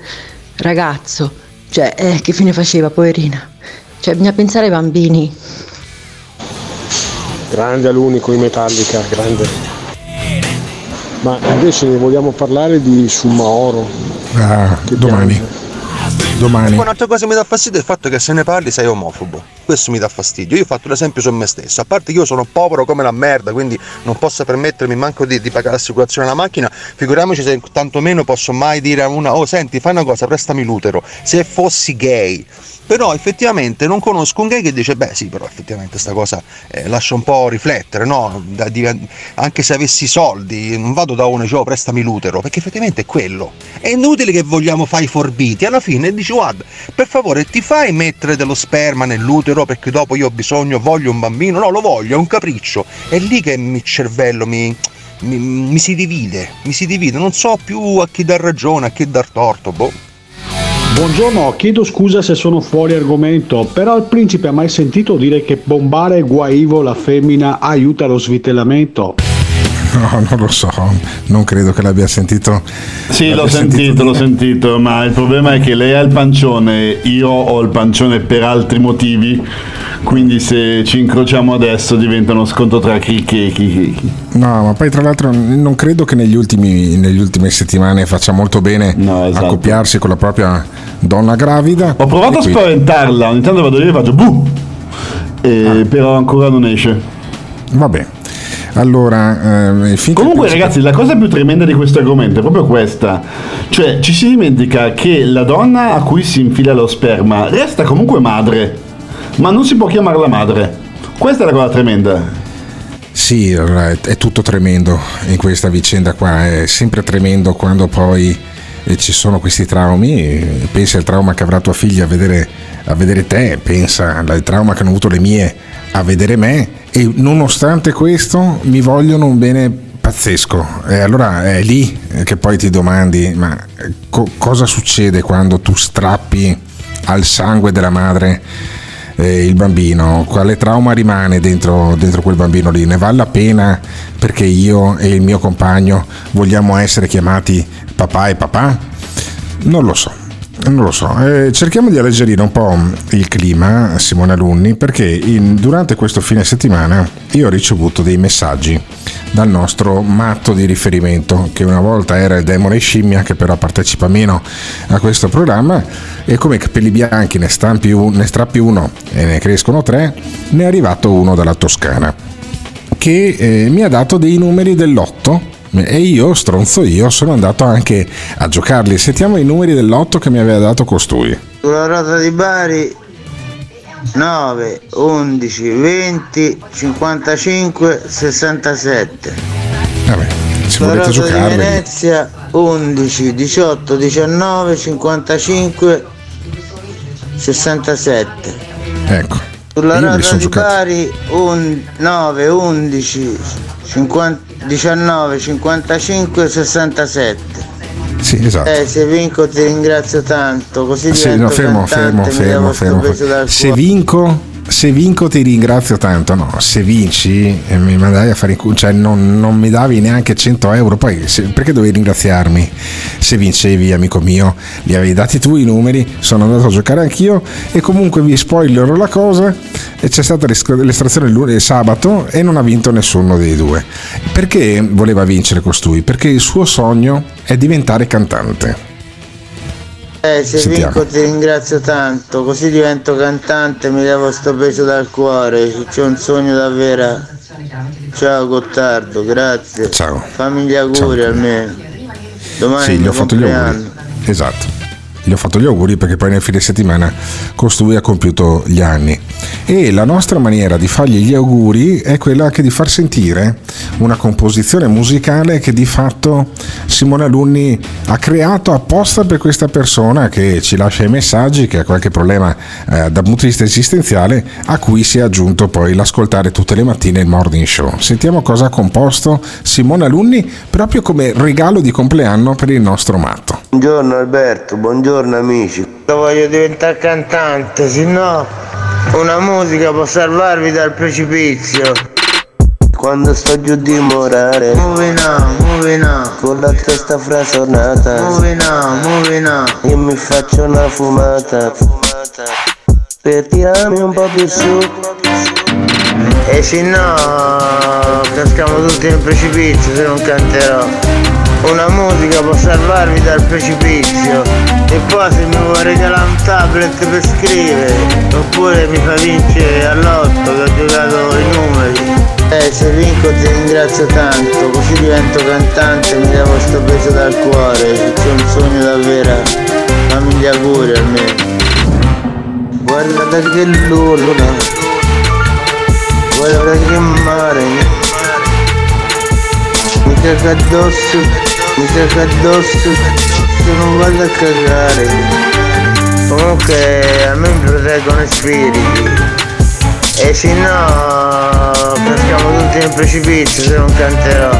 ragazzo, cioè eh, che fine faceva, poverina? Cioè bisogna pensare ai bambini.
Grande l'unico in Metallica, grande. Ma invece ne vogliamo parlare di Summaoro.
Ah, domani. Domani.
Un'altra cosa che mi dà fastidio è il fatto che se ne parli sei omofobo. Questo mi dà fastidio. Io ho fatto l'esempio su me stesso. A parte che io sono povero come la merda, quindi non posso permettermi manco di, di pagare l'assicurazione alla macchina. Figuriamoci se tantomeno posso mai dire a una: Oh, senti, fai una cosa, prestami l'utero. Se fossi gay. Però effettivamente non conosco un gay che dice, beh sì, però effettivamente sta cosa eh, lascia un po' riflettere, no? Da- di- anche se avessi soldi, non vado da uno e dico, oh, prestami l'utero, perché effettivamente è quello. È inutile che vogliamo fare i forbiti, alla fine dici, guarda, per favore ti fai mettere dello sperma nell'utero perché dopo io ho bisogno, voglio un bambino, no, lo voglio, è un capriccio. È lì che il cervello mi... Mi, mi si divide, mi si divide, non so più a chi dar ragione, a chi dar torto, boh.
Buongiorno, chiedo scusa se sono fuori argomento, però il principe ha mai sentito dire che bombare guaivo la femmina aiuta lo svitellamento?
No, non lo so, non credo che l'abbia sentito.
Sì,
l'abbia
l'ho sentito, l'ho
dire.
sentito, ma il problema è che lei ha il pancione, io ho il pancione per altri motivi, quindi se ci incrociamo adesso diventa uno scontro tra chi chi chi chi.
No, ma poi tra l'altro non credo che negli ultimi, negli ultime settimane faccia molto bene accoppiarsi con la propria donna gravida.
esatto. Ho provato a spaventarla, ogni tanto vado lì e faccio buh, e però ancora non esce.
Vabbè. Allora, eh,
Comunque, ragazzi, la cosa più tremenda di questo argomento è proprio questa: cioè, ci si dimentica che la donna a cui si infila lo sperma resta comunque madre, ma non si può chiamarla madre. Questa è la cosa tremenda.
Sì, è tutto tremendo in questa vicenda qua, è sempre tremendo quando poi eh, ci sono questi traumi, pensa al trauma che avrà tua figlia a vedere, a vedere te, pensa al trauma che hanno avuto le mie a vedere me. E nonostante questo mi vogliono un bene pazzesco. E allora è lì che poi ti domandi ma eh, co- cosa succede quando tu strappi al sangue della madre eh, il bambino, quale trauma rimane dentro, dentro quel bambino lì? Ne vale la pena perché io e il mio compagno vogliamo essere chiamati papà e papà? Non lo so. Non lo so, Eh, cerchiamo di alleggerire un po' il clima, Simone Alunni, perché in- durante questo fine settimana io ho ricevuto dei messaggi dal nostro matto di riferimento, che una volta era il demone scimmia, che però partecipa meno a questo programma, e come capelli bianchi ne, stampi un- ne strappi uno e ne crescono tre, ne è arrivato uno dalla Toscana, che eh, mi ha dato dei numeri dell'otto e io, stronzo io, sono andato anche a giocarli. Sentiamo i numeri dell'otto che mi aveva dato costui.
Sulla rota di Bari 9, 11, 20, 55, 67.
Vabbè, se
Sulla
volete
rota di
giocarli.
Venezia 11, 18, 19, 55, 67.
Ecco.
Sulla rota di
giocati.
Bari un- 9, 11, 50, 19 55 67.
Sì, esatto.
Eh, se vinco ti ringrazio tanto, così
Sì,
divento
no, fermo,
cantante,
fermo, fermo, fermo.
dal
Se vinco, se vinco ti ringrazio tanto. No, se vinci eh, mi mandai a fare in culo, cioè non, non mi davi neanche 100 euro. Poi se- perché dovevi ringraziarmi? Se vincevi, amico mio, li avevi dati tu i numeri, sono andato a giocare anch'io e comunque vi spoilerò la cosa. E c'è stata l'es- l'estrazione il lun- sabato e non ha vinto nessuno dei due. Perché voleva vincere costui? Perché il suo sogno è diventare cantante.
Eh, se
Sentiamo.
vinco ti ringrazio tanto, così divento cantante, mi levo sto peso dal cuore, c'è un sogno davvero. Ciao Gottardo, grazie.
Ciao.
Fammi gli auguri almeno. Domani
Sì, gli ho fatto gli auguri. Esatto. Gli ho fatto gli auguri perché poi nel fine settimana costui ha compiuto gli anni. E la nostra maniera di fargli gli auguri è quella anche di far sentire una composizione musicale che di fatto Simone Alunni ha creato apposta per questa persona che ci lascia i messaggi, che ha qualche problema eh, dal punto di vista esistenziale, a cui si è aggiunto poi l'ascoltare tutte le mattine il morning show. Sentiamo cosa ha composto Simone Alunni proprio come regalo di compleanno per il nostro matto.
Buongiorno Alberto, buongiorno amici. Io voglio diventare cantante, se no una musica può salvarvi dal precipizio. Quando sto giù di morare Moving on, moving on. Con la testa frasonata Moving on, moving on. Io mi faccio una fumata. Per tirarmi un po' più su. E se no Caschiamo tutti nel precipizio se non canterò una musica può salvarvi dal precipizio. E poi se mi vuoi regalare un tablet per scrivere oppure mi fa vincere all'otto che ho giocato i numeri. Eh se vinco ti ringrazio tanto così divento cantante mi levo sto peso dal cuore. C'è un sogno davvero fammi gli auguri almeno. Guarda che luna guarda che mare. Mi caga addosso, mi caga addosso, se non vado a cagare. Comunque a me mi proteggono i spiriti. E se no caschiamo tutti nel precipizio se non canterò.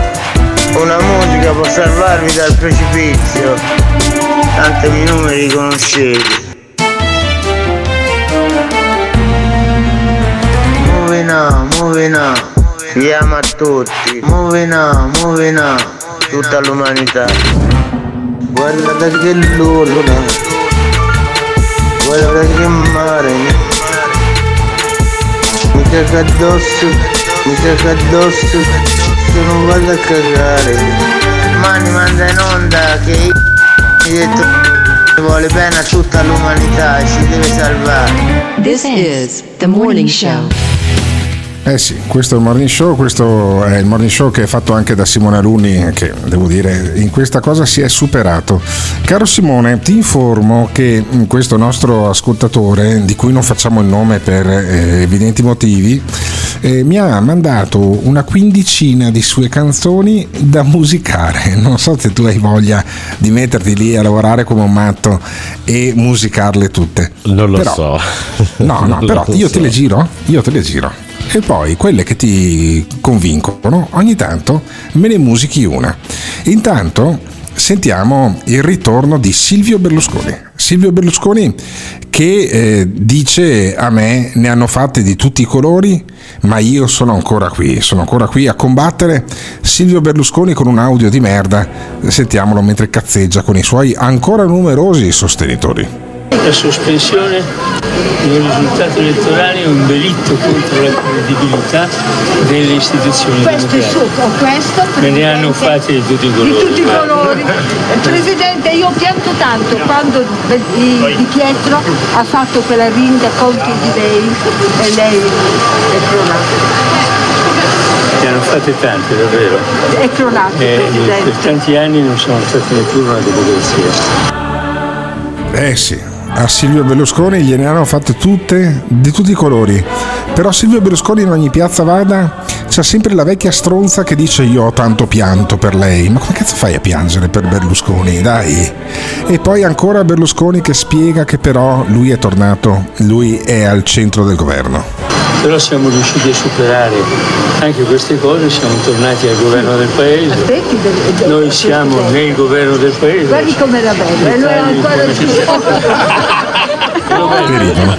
Una musica può salvarvi dal precipizio. Tanto i numeri conoscete. Moving on, moving on. Chiama a tutti, moving on, moving on, tutta l'umanità. Guarda che luna, guarda che mare, mi caga addosso, mi caga addosso, se non vado a cagare. Mani manda in onda che io mi detto vuole bene a tutta l'umanità e ci deve salvare.
This is the morning show.
Eh sì, questo è il morning show, questo è il morning show che è fatto anche da Simone Alunni, che devo dire in questa cosa si è superato. Caro Simone, ti informo che mm, questo nostro ascoltatore, di cui non facciamo il nome per eh, evidenti motivi, eh, mi ha mandato una quindicina di sue canzoni da musicare. Non so se tu hai voglia di metterti lì a lavorare come un matto e musicarle tutte.
Non lo
Però-
so.
No, no,
Non
però io
so.
te le giro, io te le giro. E poi quelle che ti convincono, ogni tanto me ne musichi una. Intanto sentiamo il ritorno di Silvio Berlusconi. Silvio Berlusconi che eh, dice a me ne hanno fatte di tutti i colori, ma io sono ancora qui, sono ancora qui a combattere. Silvio Berlusconi con un audio di merda, sentiamolo mentre cazzeggia con i suoi ancora numerosi sostenitori.
La sospensione dei risultati elettorali è un delitto contro la credibilità delle istituzioni
Questo è
democratiche.
questo
Me ne hanno fatte di tutti i
di
colori.
tutti i colori. Eh, Presidente, io ho pianto tanto quando di, di Pietro ha fatto quella ringa contro di lei e lei è cronato.
Ne hanno fatte tante, davvero.
È cronato,
E
Presidente.
per tanti anni non sono state neppure una democrazia.
Eh sì, a Silvio Berlusconi gliene hanno fatte tutte, di tutti i colori. Però Silvio Berlusconi in ogni piazza vada c'è sempre la vecchia stronza che dice io ho tanto pianto per lei. Ma come cazzo fai a piangere per Berlusconi? Dai. E poi ancora Berlusconi che spiega che però lui è tornato, lui è al centro del governo.
Però siamo riusciti a superare anche queste cose, siamo tornati al governo del paese. Noi siamo nel governo del paese.
Guardi com'era bello, e lui è ancora più.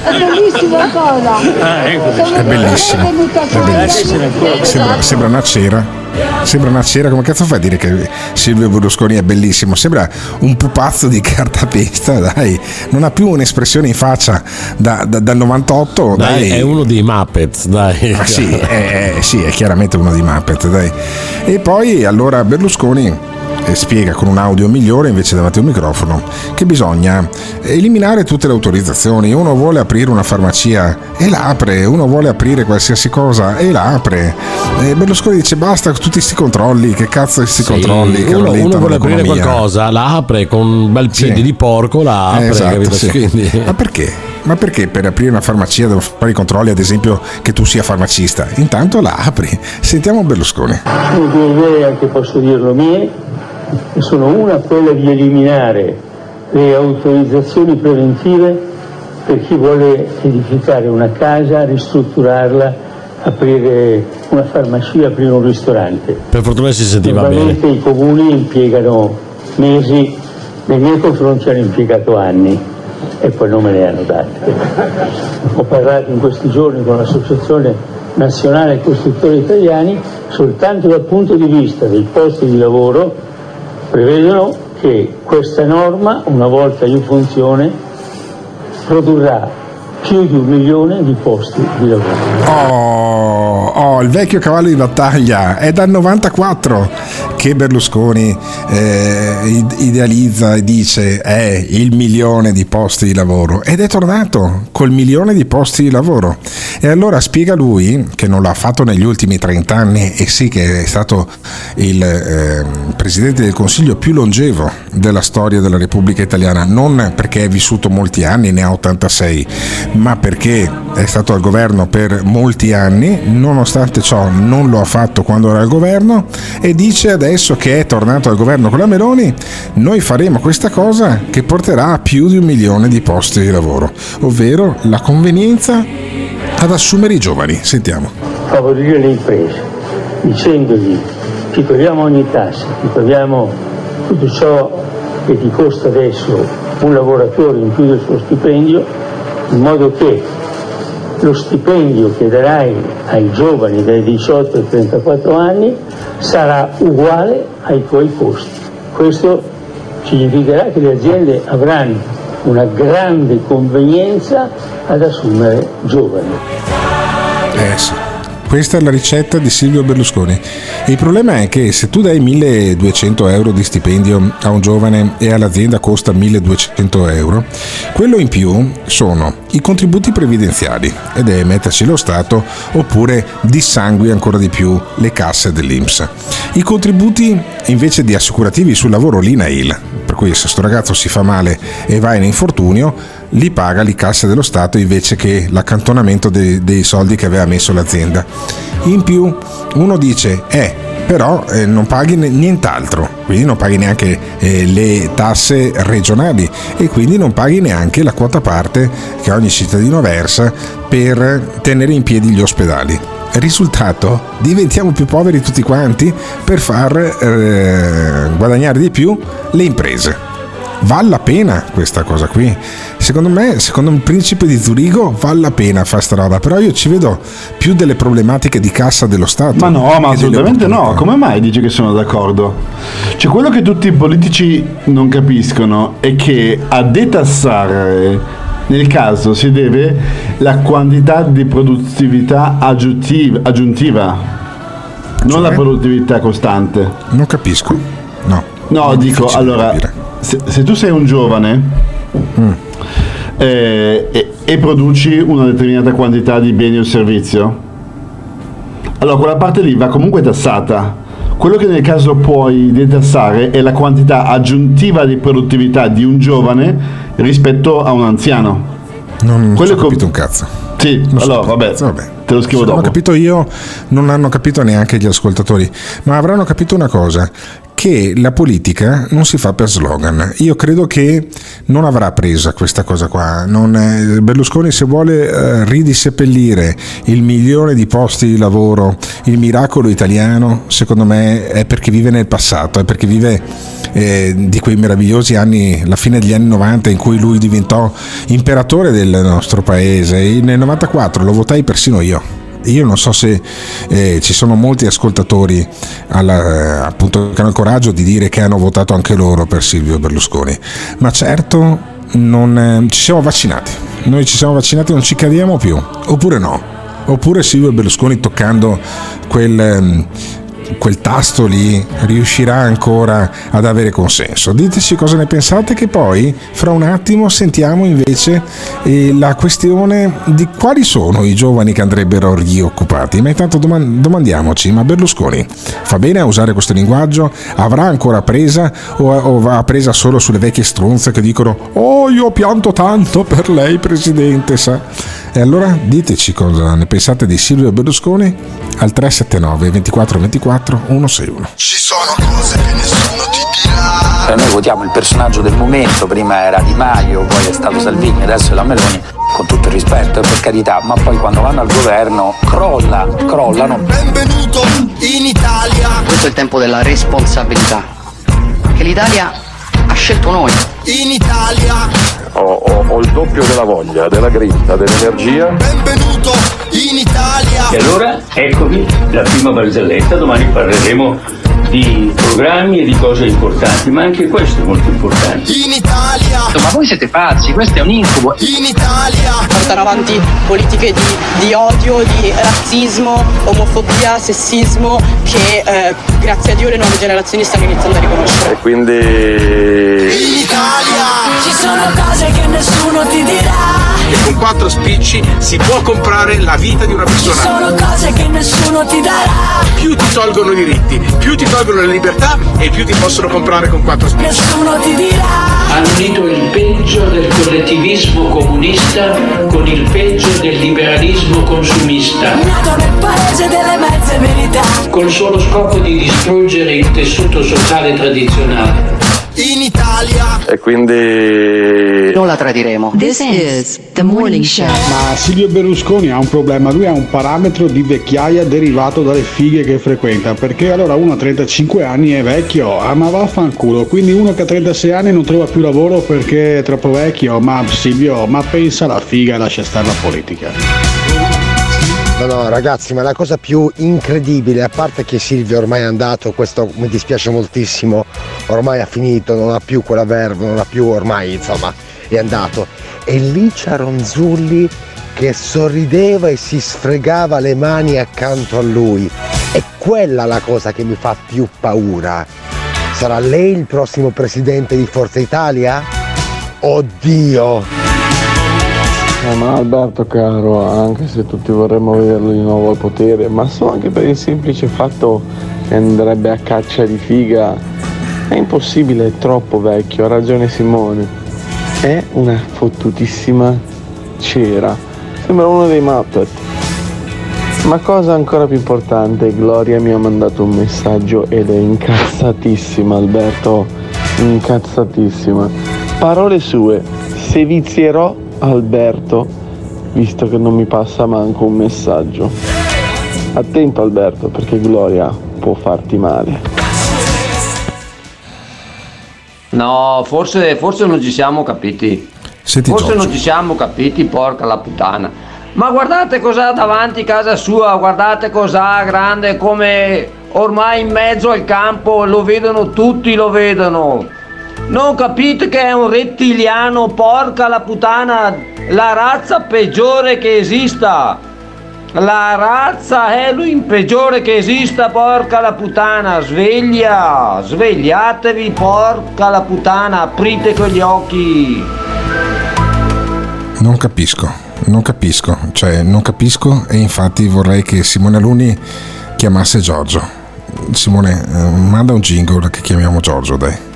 È bellissimo ancora.
Ah, ecco.
È bellissimo, è bellissimo. Sembra, sembra una cera. Sembra una cera, come cazzo fai a dire che Silvio Berlusconi è bellissimo? Sembra un pupazzo di cartapesta, dai, non ha più un'espressione in faccia da- da- dal 98, dai.
Dai, è uno dei Muppets, dai.
Ah, sì, è, è- sì, è chiaramente uno di Muppet, dai. E poi allora Berlusconi eh, spiega con un audio migliore invece davanti a un microfono che bisogna eliminare tutte le autorizzazioni. Uno vuole aprire una farmacia e la apre, uno vuole aprire qualsiasi cosa e la apre. E Berlusconi dice basta con tutti questi controlli, che cazzo questi
Sì,
controlli che
uno, uno vuole aprire qualcosa, la apre con un bel piede di porco, la apre,
Eh, esatto,
capito?
sì.
Quindi-
Ma perché? Ma perché per aprire una farmacia devo fare i controlli, ad esempio, che tu sia farmacista? Intanto la apri. Sentiamo Berlusconi.
Due idee, anche posso dirlo mie, sono una quella di eliminare le autorizzazioni preventive per chi vuole edificare una casa, ristrutturarla, aprire una farmacia, aprire un ristorante.
Per fortuna si sentiva bene.
Normalmente i comuni impiegano mesi, nei miei confronti hanno impiegato anni e poi non me ne hanno date. Ho parlato in questi giorni con l'Associazione Nazionale Costruttori Italiani, soltanto dal punto di vista dei posti di lavoro prevedono che questa norma, una volta in funzione, produrrà più di un milione di posti di lavoro.
Oh, oh, il vecchio cavallo di battaglia è dal 94 che Berlusconi eh, id- idealizza e dice è il milione di posti di lavoro. Ed è tornato col milione di posti di lavoro. E allora spiega lui che non l'ha fatto negli ultimi 30 anni e sì che è stato il eh, presidente del consiglio più longevo della storia della Repubblica Italiana. Non perché è vissuto molti anni ne ha 86 ma perché è stato al governo per molti anni, nonostante ciò non lo ha fatto quando era al governo e dice adesso che è tornato al governo con la Meloni, noi faremo questa cosa che porterà a più di un milione di posti di lavoro, ovvero la convenienza ad assumere i giovani. Sentiamo.
favorire le imprese, dicendogli ti togliamo ogni tassa, ti togliamo tutto ciò che ti costa adesso un lavoratore in più del suo stipendio, in modo che lo stipendio che darai ai giovani dai 18 ai 34 anni sarà uguale ai tuoi costi. Questo significherà che le aziende avranno una grande convenienza ad assumere giovani.
Eh sì. Questa è la ricetta di Silvio Berlusconi. Il problema è che se tu dai 1200 euro di stipendio a un giovane e all'azienda costa 1200 euro, quello in più sono i contributi previdenziali e deve metterci lo Stato oppure dissangui ancora di più le casse dell'Inps. I contributi invece di assicurativi sul lavoro l'INAIL, per cui se sto ragazzo si fa male e va in infortunio, li paga le casse dello Stato invece che l'accantonamento dei, dei soldi che aveva messo l'azienda. In più uno dice, eh, però eh, non paghi nient'altro, quindi non paghi neanche eh, le tasse regionali e quindi non paghi neanche la quota parte che ogni cittadino versa per tenere in piedi gli ospedali. Risultato? Diventiamo più poveri tutti quanti per far eh, guadagnare di più le imprese. Vale la pena questa cosa qui. Secondo me, secondo il principe di Zurigo, vale la pena fare sta roba. Però io ci vedo più delle problematiche di cassa dello Stato.
Ma no, ma assolutamente no. Come mai dici che sono d'accordo? Cioè, quello che tutti i politici non capiscono è che a detassare nel caso si deve la quantità di produttività aggiuntiva, aggiuntiva non la produttività costante.
Non capisco. No.
No, dico, allora,
capire.
Se, se tu sei un giovane
Mm.
eh, e, e produci una determinata quantità di beni o servizio, allora quella parte lì va comunque tassata. Quello che nel caso puoi detassare è la quantità aggiuntiva di produttività di un giovane rispetto a un anziano.
Non
Quello
ho
co-
capito un cazzo.
Sì,
Non
allora
capito.
vabbè, te lo scrivo
Se non
dopo.
ho capito io, non hanno capito neanche gli ascoltatori, ma avranno capito una cosa, che la politica non si fa per slogan. Io credo che non avrà presa questa cosa qua. Non Berlusconi se vuole eh, ridiseppellire il milione di posti di lavoro, il miracolo italiano, secondo me è perché vive nel passato, è perché vive eh, di quei meravigliosi anni, la fine degli anni 90 in cui lui diventò imperatore del nostro paese. Nel 94 lo votai persino io. Io non so se eh, ci sono molti ascoltatori alla- appunto, che hanno il coraggio di dire che hanno votato anche loro per Silvio Berlusconi, ma certo non, eh, ci siamo vaccinati. Noi ci siamo vaccinati e non ci cadiamo più, oppure no? Oppure Silvio Berlusconi toccando quel, ehm, quel tasto lì riuscirà ancora ad avere consenso. Diteci cosa ne pensate che poi fra un attimo sentiamo invece eh, la questione di quali sono i giovani che andrebbero rioccupati. Ma intanto doman- domandiamoci, ma Berlusconi fa bene a usare questo linguaggio? Avrà ancora presa o, o va presa solo sulle vecchie stronze che dicono oh io pianto tanto per lei presidente sa? E allora diteci cosa ne pensate di Silvio Berlusconi al 379 24 24 161.
Eh, Noi votiamo il personaggio del momento, prima era Di Maio, poi è stato Salvini, adesso è la Meloni, con tutto il rispetto, eh, per carità, ma poi quando vanno al governo crolla, crollano.
Benvenuto in Italia.
Questo è il tempo della responsabilità. Che l'Italia scelto noi.
In Italia.
Ho, ho- ho il doppio della voglia, della grinta, dell'energia.
Benvenuto in Italia.
E allora eccovi la prima barzelletta, domani parleremo di programmi e di cose importanti, ma anche questo è molto importante.
In Italia.
Ma voi siete pazzi, questo è un incubo.
In Italia.
portare avanti politiche di, di odio, di razzismo, omofobia, sessismo che eh, grazie a Dio le nuove generazioni stanno iniziando a riconoscere.
E quindi
In Italia. Ci sono cose che nessuno ti dirà.
E con quattro spicci si può comprare la vita di una persona.
sono cose che nessuno ti darà.
Più ti tolgono i diritti, più ti tolgono le libertà e più ti possono comprare con quattro spicci.
Nessuno ti dirà.
Hanno unito il peggio del collettivismo comunista con il peggio del liberalismo consumista,
Nato nel paese delle mezze verità.
col solo scopo di distruggere il tessuto sociale tradizionale.
Italia.
E quindi...
Non la tradiremo.
This is the morning show.
Ma Silvio Berlusconi ha un problema, lui ha un parametro di vecchiaia derivato dalle fighe che frequenta, perché allora uno a 35 anni è vecchio, ah, ma vaffanculo, quindi uno che a 36 anni non trova più lavoro perché è troppo vecchio, ma Silvio, ma pensa alla figa e lascia stare la politica.
Ragazzi, ma la cosa più incredibile, a parte che Silvio ormai è andato, questo mi dispiace moltissimo, ormai ha finito, non ha più quella verve, non ha più ormai, insomma, è andato. E Licia Ronzulli che sorrideva e si sfregava le mani accanto a lui. È quella la cosa che mi fa più paura. Sarà lei il prossimo presidente di Forza Italia? Oddio!
Eh, ma Alberto caro, anche se tutti vorremmo vederlo di nuovo al potere, ma so anche per il semplice fatto che andrebbe a caccia di figa, è impossibile, è troppo vecchio, ha ragione Simone. È una fottutissima cera, sembra uno dei Muppet. Ma cosa ancora più importante, Gloria mi ha mandato un messaggio ed è incazzatissima Alberto, incazzatissima. Parole sue, se vizierò Alberto, visto che non mi passa manco un messaggio. Attento Alberto, perché Gloria può farti male.
No, forse, forse non ci siamo capiti.
Senti
forse
Giorgio.
non ci siamo capiti, porca la puttana. Ma guardate cos'ha davanti casa sua, guardate cos'ha grande come ormai in mezzo al campo, lo vedono tutti, lo vedono. Non capite che è un rettiliano, porca la puttana, la razza peggiore che esista. La razza è lui il peggiore che esista, porca la puttana, sveglia, svegliatevi, porca la puttana, aprite quegli occhi.
Non capisco, non capisco, cioè non capisco e infatti vorrei che Simone Aluni chiamasse Giorgio. Simone, eh, manda un jingle che chiamiamo Giorgio, dai.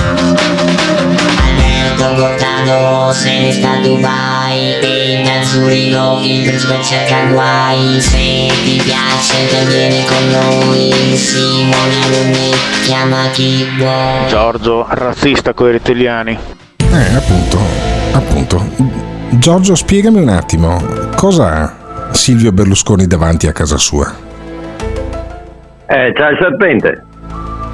Gottardo se ne sta a Dubai E da Zurigo il principe cerca guai Se ti piace te vieni con noi Simone Alunni chiama chi vuoi
Giorgio, razzista con i rettiliani.
Eh, appunto, appunto. Giorgio, spiegami un attimo, cosa ha Silvio Berlusconi davanti a casa sua?
Eh, c'ha il serpente.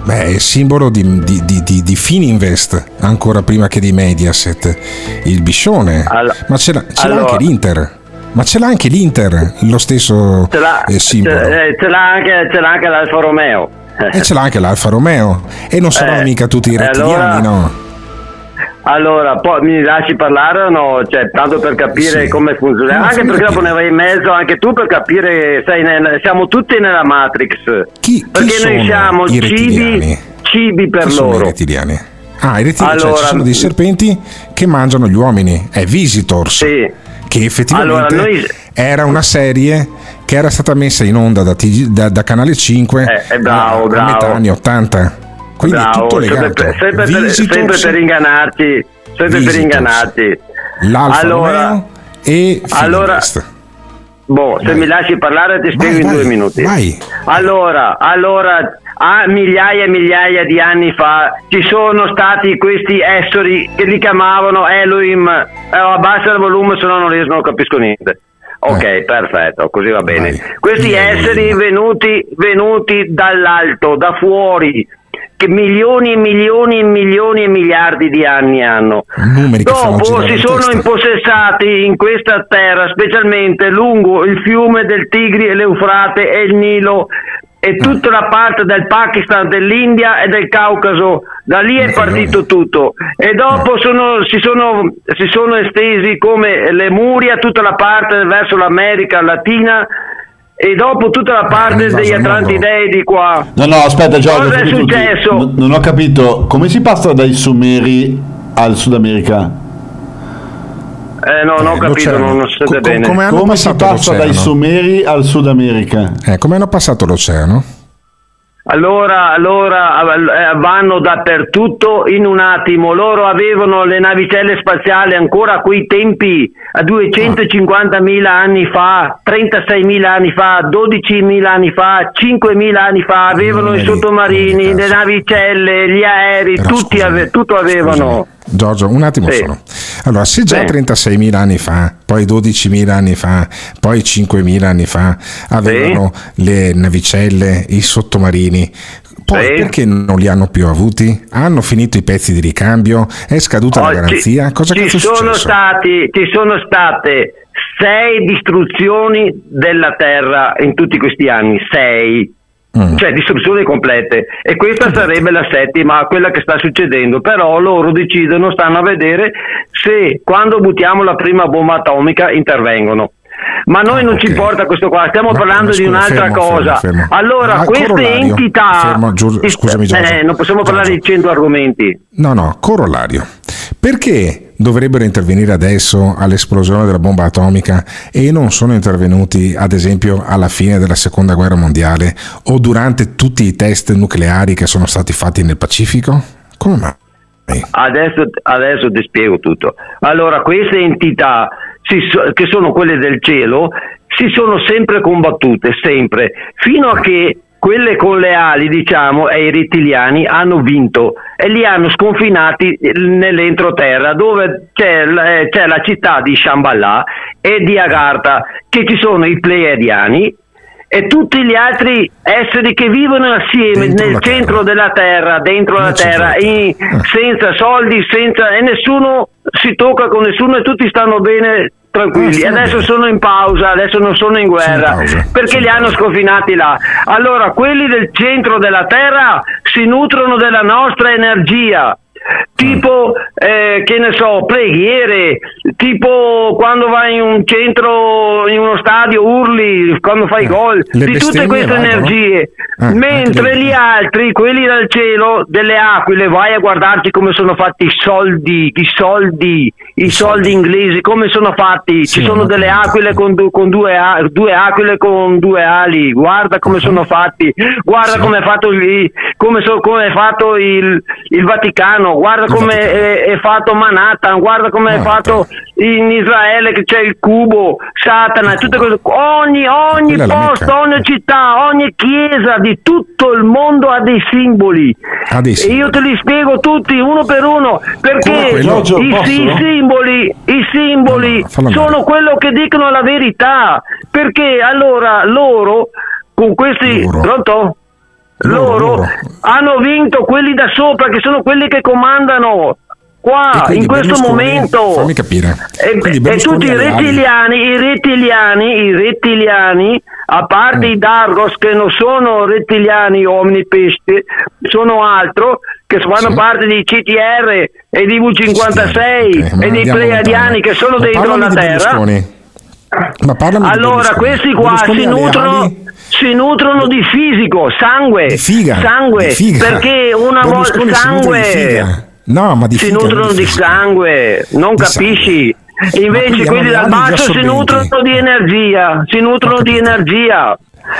Beh, è simbolo di, di, di, di, Fininvest, ancora prima che di Mediaset. Il biscione.
All-
Ma ce l'ha, ce l'ha
allora-
anche l'Inter. Ma ce l'ha anche l'Inter, lo stesso
Ce l'ha,
eh, simbolo.
ce, eh, ce l'ha anche, ce l'ha anche l'Alfa Romeo.
E ce l'ha anche l'Alfa Romeo. E non saranno
Eh,
mica tutti i
e
rettiliani,
allora-
no?
Allora, poi mi lasci parlare o no? Cioè, tanto per capire come funziona.
No,
anche perché dopo ne vai in mezzo, anche tu per capire, sai, nel- siamo tutti nella Matrix. perché
sono
noi siamo
i
cibi, cibi per
Chi sono i
loro.
rettiliani? Ah, i rettiliani, cioè
Allora-
ci sono dei serpenti che mangiano gli uomini. È Visitors. Che effettivamente
Allora, noi-
era una serie che era stata messa in onda da, da- da Canale 5
Eh, eh, bravo,
a, a
bravo.
metà anni 80. Quindi è
Bravo,
tutto
sempre,
legato.
per, sempre, per,
Visitors,
sempre per ingannarci. Sempre per
Visitors.
ingannarci.
l'Alfa
allora,
Romeo e
allora. Boh, se mi lasci parlare ti spiego in due minuti. Allora, allora, a migliaia e migliaia di anni fa ci sono stati questi esseri che li chiamavano Elohim. Eh, abbassa il volume se no non riesco, non capisco niente. Ok,
Eh.
perfetto, così va bene. Questi esseri venuti, venuti dall'alto, da fuori, che milioni e milioni e milioni e miliardi di anni hanno.
Numeri
Dopo si sono
testa.
impossessati in questa terra, specialmente lungo il fiume del Tigri e l'Eufrate e il Nilo e tutta la parte del Pakistan, dell'India e del Caucaso. Da lì è partito tutto. E dopo sono- si, sono, si sono estesi come le Muria, tutta la parte verso l'America Latina e dopo tutta la parte degli Atlantidei di qua.
No, no, aspetta, Giorgio.
Cosa è successo?
N- non ho capito. Come si passa dai Sumeri al Sud America?
Eh, no, non ho capito,
l'oceano.
non, non si
Co-
bene.
come
Come si passa
l'oceano?
dai Sumeri al Sud America?
Eh, come hanno passato l'oceano?
Allora, allora eh, vanno dappertutto in un attimo. Loro avevano le navicelle spaziali ancora a quei tempi, a 250.000 anni fa, 36.000 anni fa, 12.000 anni fa, 5.000 anni fa, avevano i sottomarini, le navicelle, gli aerei, tutti tutto avevano.
Giorgio, un attimo
Sì.
solo. Allora, se già
Sì.
36.000 anni fa, poi 12.000 anni fa, poi 5.000 anni fa avevano le navicelle, i sottomarini, poi
Sì.
perché non li hanno più avuti? Hanno finito i pezzi di ricambio? È scaduta la
Oggi
garanzia? Cosa
ci
è
sono stati, ci sono state sei distruzioni della Terra in tutti questi anni, sei.
Mm.
Cioè distruzioni complete e questa sarebbe la settima, quella che sta succedendo, però loro decidono, stanno a vedere se quando buttiamo la prima bomba atomica intervengono. Ma noi non ci importa questo qua, stiamo
No,
parlando
scusa,
di un'altra
fermo,
cosa.
fermo, fermo.
Allora,
Ah,
queste
corollario.
entità...
Fermo, Giur- scusami, Giorgio.
Eh, non possiamo parlare di 100 argomenti.
No, no, corollario. Perché dovrebbero intervenire adesso all'esplosione della bomba atomica e non sono intervenuti, ad esempio, alla fine della seconda guerra mondiale o durante tutti i test nucleari che sono stati fatti nel Pacifico? Come mai?
Adesso, adesso ti spiego tutto. Allora, queste entità, che sono quelle del cielo, si sono sempre combattute, sempre, fino a che quelle con le ali, diciamo, e i rettiliani hanno vinto e li hanno sconfinati nell'entroterra dove c'è, eh, c'è la città di Shambhala e di Agartha, che ci sono i pleiadiani e tutti gli altri esseri che vivono assieme nel centro della terra, dentro la terra, in- senza soldi, senza, e nessuno si tocca con nessuno e tutti stanno bene tranquilli.
Ah,
adesso sono in pausa, adesso non sono in guerra perché li hanno sconfinati là. Allora, quelli del centro della terra si nutrono della nostra energia. Tipo, eh, che ne so, preghiere, tipo quando vai in un centro, in uno stadio, urli, quando fai gol,
le
di tutte queste
valgono?
energie.
Ah, anche
Mentre gli altri, quelli dal cielo, delle aquile, vai a guardarci come sono fatti i soldi, i soldi, i soldi. inglesi, come sono fatti. Ci sono delle aquile con, du- con due, a- due aquile con due ali, guarda come sono fatti, guarda come è fatto, il, come so- come è fatto il, il Vaticano, guarda come è, è fatto Manhattan, guarda come è fatto in Israele che c'è il cubo, Satana, tutte cose. Ogni, ogni posto, ogni città, ogni chiesa di tutto il mondo ha dei simboli.
Ha dei
E io te li spiego tutti uno per uno perché?
Giorgio,
i,
posso?
i simboli, i simboli
andare.
sono quello che dicono la verità. Perché allora loro con questi pronto? Loro, hanno vinto quelli da sopra che sono quelli che comandano qua in questo
Berlusconi-
momento.
Fammi capire.
E, e tutti i rettiliani, i rettiliani, i rettiliani, a parte
Mm.
i Dargos che non sono rettiliani omnipesti, sono altro, che fanno parte di CTR e di V56
ma
e dei pleiadiani che sono
Ma
dentro la terra.
Ma
Allora, questi qua
Berlusconi
si nutrono? Si nutrono di fisico, sangue, sangue,
di figa.
perché una volta
di
sangue
figa. No, ma di
si
figa,
nutrono di sangue, non
Di
capisci?
Ma
Invece
quelli
dal basso si nutrono di energia, si nutrono di energia.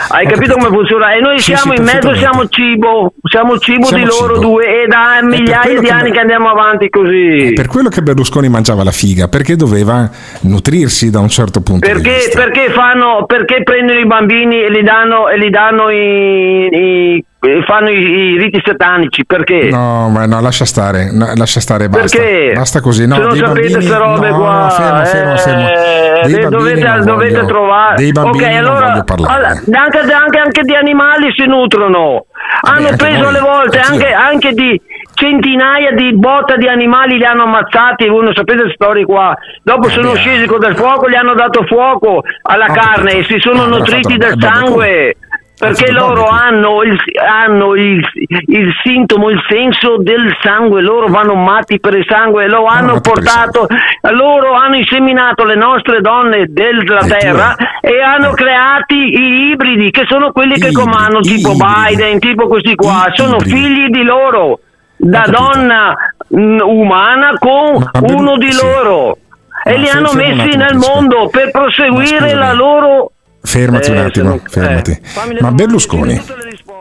Hai
Ho
capito, come funziona? E noi
Sì,
siamo
sì,
in mezzo, siamo cibo, siamo cibo
Siamo
di loro
cibo.
due e da migliaia di
che
anni che andiamo avanti così.
Per quello che Berlusconi mangiava la figa, perché doveva nutrirsi da un certo punto di
Perché,
vista.
perché fanno perché prendono i bambini e li danno e li danno i, i- fanno i, i riti satanici perché?
No, ma no, lascia stare, no, lascia stare, basta.
Perché?
Basta così, no,
Se non sapete queste robe
no,
qua,
no, fermo, fermo, fermo.
eh,
Dei
dovete, dovete
voglio-
trovare.
Dei bambini
ok,
non
allora, allora, anche, anche- anche di animali si nutrono. Hanno
anche
preso alle volte anche, anche di centinaia di botte di animali li hanno ammazzati, voi non sapete le storie qua. Dopo sono
beh.
scesi con del fuoco, gli hanno dato fuoco alla
Ho
carne e si sono
Ah,
nutriti del
eh, vabbè,
sangue. Perché loro hanno, il, hanno il, il sintomo, il senso del sangue, loro vanno matti per il sangue, lo hanno portato, loro hanno inseminato le nostre donne della
Le
terra e hanno creati i ibridi che sono quelli che
Ibridi,
comandano, tipo
ibridi.
Biden, tipo questi qua,
I-
sono figli di loro, da donna mh, umana con uno di
sì.
loro. E
Ma
li
fer-
hanno messi nel mondo per proseguire la loro
Fermati un
Eh,
attimo,
se non-
fermati.
eh,
Ma Berlusconi.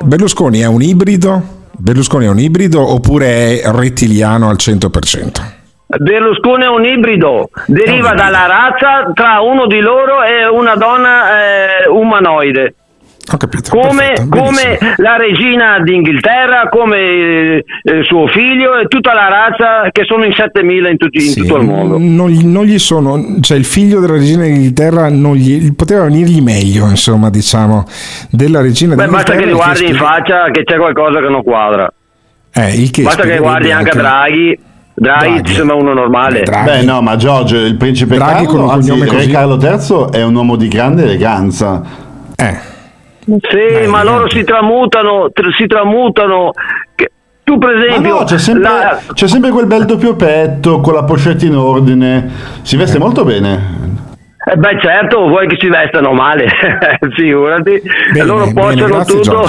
Berlusconi è un ibrido? Berlusconi è un ibrido oppure è rettiliano al 100%?
Berlusconi è un ibrido, deriva dalla razza tra uno di loro e una donna eh, umanoide.
Ho capito.
Come, come la regina d'Inghilterra, come eh, eh, suo figlio e tutta la razza che sono in 7000 in, tutti- in
Sì,
tutto il mondo.
Non, gli- non gli sono, cioè il figlio della regina d'Inghilterra non gli, poteva venirgli meglio, insomma, diciamo, della regina
Beh, basta
d'Inghilterra.
che li guardi in faccia che c'è qualcosa che non quadra.
Eh, il che
Basta che guardi anche a Draghi. Draghi,
Draghi.
sembra uno normale.
Draghi.
Beh, no, ma Giorgio, il principe
Draghi con
Carlo,
un
anzi,
cognome così.
Carlo III è un uomo di grande eleganza.
Eh,
Sì, ma loro si tramutano, tr- si tramutano. Che- Tu per esempio,
no, c'è sempre,
la-
c'è sempre quel bel doppio petto con la pochette in ordine. Si veste molto bene.
Eh beh certo, vuoi che si vestano male, figurati,
Bene,
loro
bene,
possono
grazie,
tutto.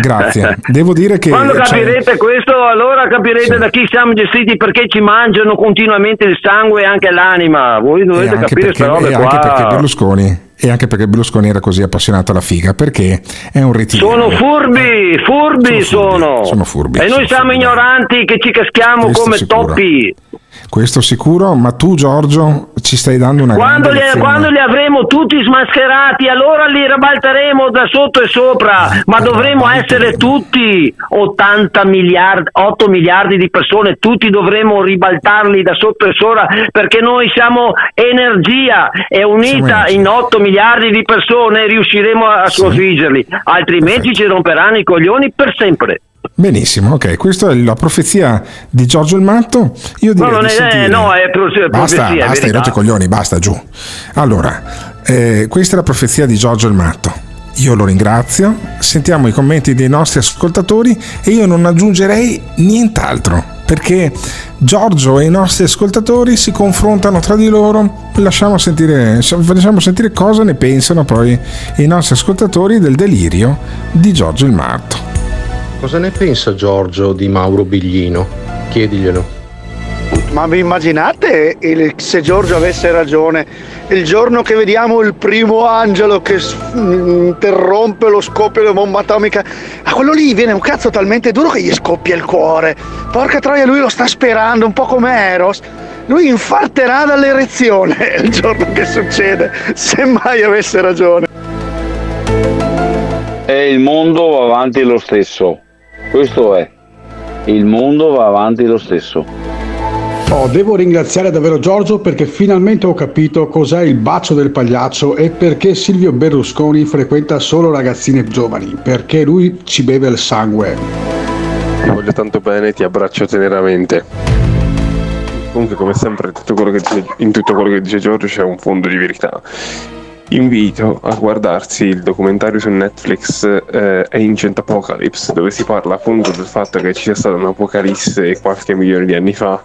Grazie. Devo dire che
Quando
cioè,
capirete questo, allora capirete da chi siamo gestiti perché ci mangiano continuamente il sangue e anche l'anima. Voi dovete capire queste robe
e anche
qua.
perché Berlusconi e anche perché Berlusconi era così appassionato alla figa perché è un rettiliano
Sono furbi, furbi sono.
sono furbi,
E noi siamo ignoranti che ci caschiamo
Questo
come
sicuro.
toppi.
Questo sicuro ma tu Giorgio ci stai dando una
Quando
grande
li, quando li avremo tutti smascherati, allora li ribalteremo da sotto e sopra. Ma dovremo essere tutti 80 miliardi, 8 miliardi di persone, tutti dovremo ribaltarli da sotto e sopra perché noi siamo energia e unita in 8 miliardi di persone riusciremo a sconfiggerli, altrimenti ci romperanno i coglioni per sempre.
Benissimo ok questa è la profezia di Giorgio il Matto. Io
No,
direi
non
di
è,
sentire-
no, è pro-
basta
profezia,
basta hai
verità.
rotto i coglioni basta giù. Allora eh, questa è la profezia di Giorgio il Matto. Io lo ringrazio sentiamo i commenti dei nostri ascoltatori e io non aggiungerei nient'altro perché Giorgio e i nostri ascoltatori si confrontano tra di loro lasciamo sentire, facciamo sentire cosa ne pensano poi i nostri ascoltatori del delirio di Giorgio il Matto
Cosa ne pensa Giorgio di Mauro Biglino? Chiediglielo.
Ma vi immaginate il- se Giorgio avesse ragione? Il giorno che vediamo il primo angelo che s- interrompe lo scoppio della bomba atomica, a quello lì viene un cazzo talmente duro che gli scoppia il cuore. Porca troia, lui lo sta sperando, un po' come Eros. Lui infarterà dall'erezione il giorno che succede, se mai avesse ragione.
E il mondo va avanti lo stesso. Questo è. Il mondo va avanti lo stesso.
Oh, devo ringraziare davvero Giorgio perché finalmente ho capito cos'è il bacio del pagliaccio e perché Silvio Berlusconi frequenta solo ragazzine giovani, perché lui ci beve il sangue.
Ti voglio tanto bene, ti abbraccio teneramente. Comunque, come sempre, tutto quello che dice- in tutto quello che dice Giorgio c'è un fondo di verità. Invito a guardarsi il documentario su Netflix eh, Ancient Apocalypse, dove si parla appunto del fatto che ci sia stata un'apocalisse qualche milione di anni fa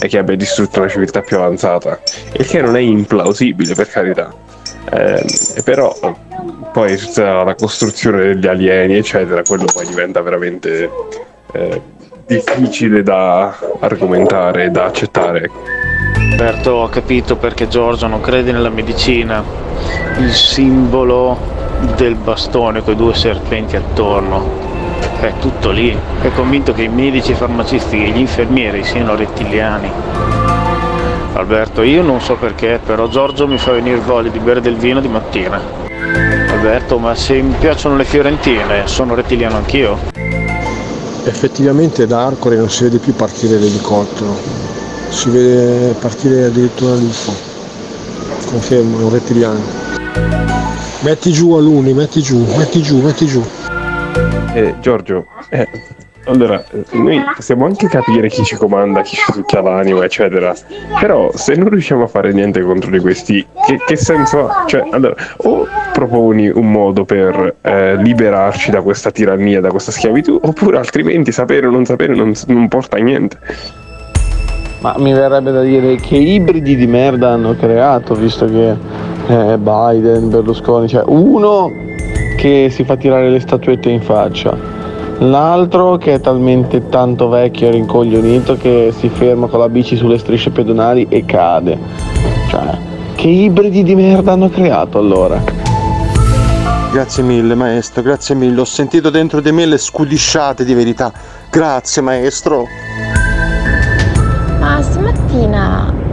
e che abbia distrutto una civiltà più avanzata. Il che non è implausibile, per carità. Eh, però poi tutta la costruzione degli alieni, eccetera, quello poi diventa veramente eh, difficile da argomentare da accettare.
Alberto, ho capito perché Giorgio non crede nella medicina. Il simbolo del bastone con i due serpenti attorno. È tutto lì. È convinto che i medici, i farmacisti e gli infermieri siano rettiliani. Alberto, io non so perché, però Giorgio mi fa venire voglia di bere del vino di mattina. Alberto, ma se mi piacciono le fiorentine, sono rettiliano anch'io.
Effettivamente da Arcore non si vede più partire l'elicottero, si vede partire addirittura l'UFO. Confermo, è un rettiliano. Metti giù alunni, metti giù, metti giù, metti giù.
Eh, Giorgio, eh, allora, noi possiamo anche capire chi ci comanda, chi ci succhia l'anima, eccetera. Però se non riusciamo a fare niente contro di questi, che, che senso ha? Cioè, allora, o proponi un modo per eh, liberarci da questa tirannia, da questa schiavitù, oppure altrimenti sapere o non sapere non, non porta a niente.
Ma mi verrebbe da dire che ibridi di merda hanno creato, visto che eh, Biden, Berlusconi, cioè uno che si fa tirare le statuette in faccia, l'altro che è talmente tanto vecchio e rincoglionito che si ferma con la bici sulle strisce pedonali e cade. Cioè, che ibridi di merda hanno creato allora?
Grazie mille maestro, grazie mille. Ho sentito dentro di me le scudisciate di verità. Grazie maestro.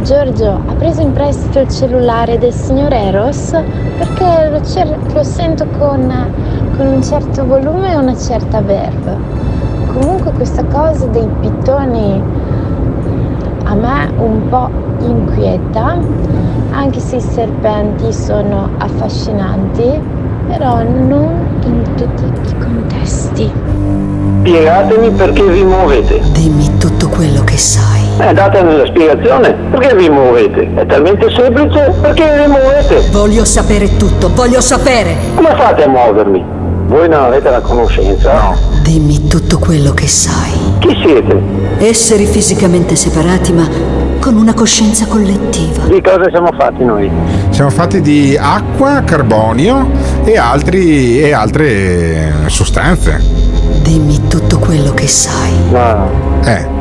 Giorgio ha preso in prestito il cellulare del signor Eros perché lo, cer- lo sento con, con un certo volume e una certa verve. Comunque questa cosa dei pittoni a me un po' inquieta, anche se i serpenti sono affascinanti, però non in tutti i contesti.
Spiegatemi perché vi muovete.
Dimmi quello che sai.
Eh, datemi la spiegazione. Perché vi muovete? È talmente semplice. Perché vi muovete?
Voglio sapere tutto, voglio sapere.
Come fate a muovermi? Voi non avete la conoscenza? No.
Dimmi tutto quello che sai.
Chi siete?
Esseri fisicamente separati ma
con una coscienza collettiva.
Di cosa siamo fatti noi?
Siamo fatti di acqua, carbonio e, altri, e altre sostanze.
Dimmi tutto quello che sai.
No.
Eh.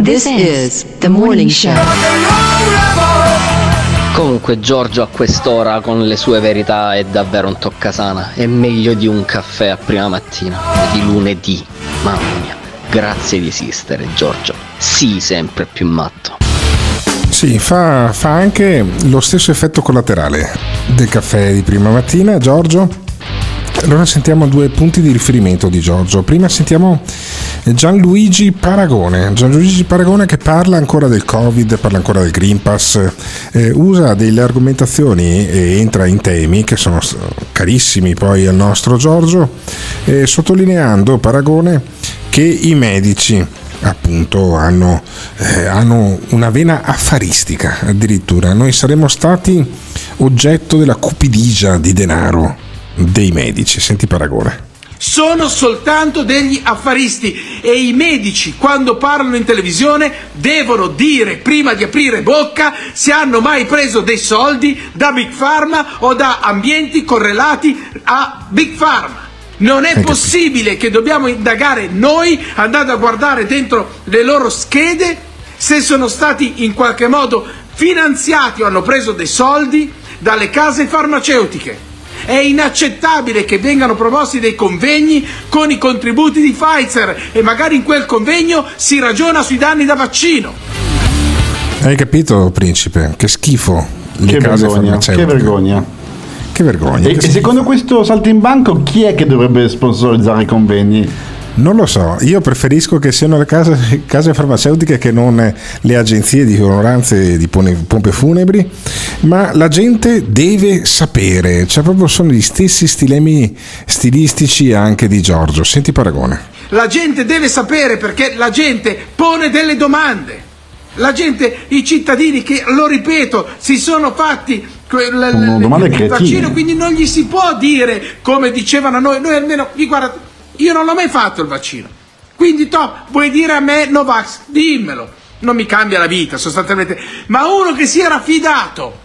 This is the morning show.
Comunque Giorgio a quest'ora con le sue verità è davvero un toccasana. È meglio di un caffè a prima mattina, di lunedì. Mamma mia, grazie di esistere Giorgio. Sii sempre più matto.
Sì, fa, fa anche lo stesso effetto collaterale del caffè di prima mattina, Giorgio. Allora sentiamo due punti di riferimento di Giorgio. Prima sentiamo Gianluigi Paragone. Gianluigi Paragone che parla ancora del Covid, parla ancora del Green Pass, eh, usa delle argomentazioni e entra in temi che sono carissimi poi al nostro Giorgio, eh, sottolineando Paragone che i medici appunto hanno, eh, hanno una vena affaristica addirittura. Noi saremmo stati oggetto della cupidigia di denaro dei medici. Senti Paragone.
sono soltanto degli affaristi e i medici quando parlano in televisione devono dire prima di aprire bocca se hanno mai preso dei soldi da Big Pharma o da ambienti correlati a Big Pharma. Non è possibile che dobbiamo indagare noi andando a guardare dentro le loro schede se sono stati in qualche modo finanziati o hanno preso dei soldi dalle case farmaceutiche. È inaccettabile che vengano promossi dei convegni con i contributi di Pfizer e magari in quel convegno si ragiona sui danni da vaccino.
Hai capito, principe? Che schifo. Le
Che
case
vergogna, che vergogna.
Che vergogna.
E,
che
e secondo questo salto in banco chi è che dovrebbe sponsorizzare i convegni?
Non lo so, io preferisco che siano le case, case farmaceutiche che non le agenzie di onoranze di pompe funebri, ma la gente deve sapere, cioè proprio sono gli stessi stilemi stilistici anche di Giorgio. Senti Paragone.
La gente deve sapere perché la gente pone delle domande. La gente, i cittadini che, lo ripeto, si sono fatti l- l- il vaccino, quindi non gli si può dire come dicevano noi, noi almeno, guarda, io non l'ho mai fatto il vaccino. Quindi to, vuoi dire a me Novax? Dimmelo. Non mi cambia la vita sostanzialmente. Ma uno che si era fidato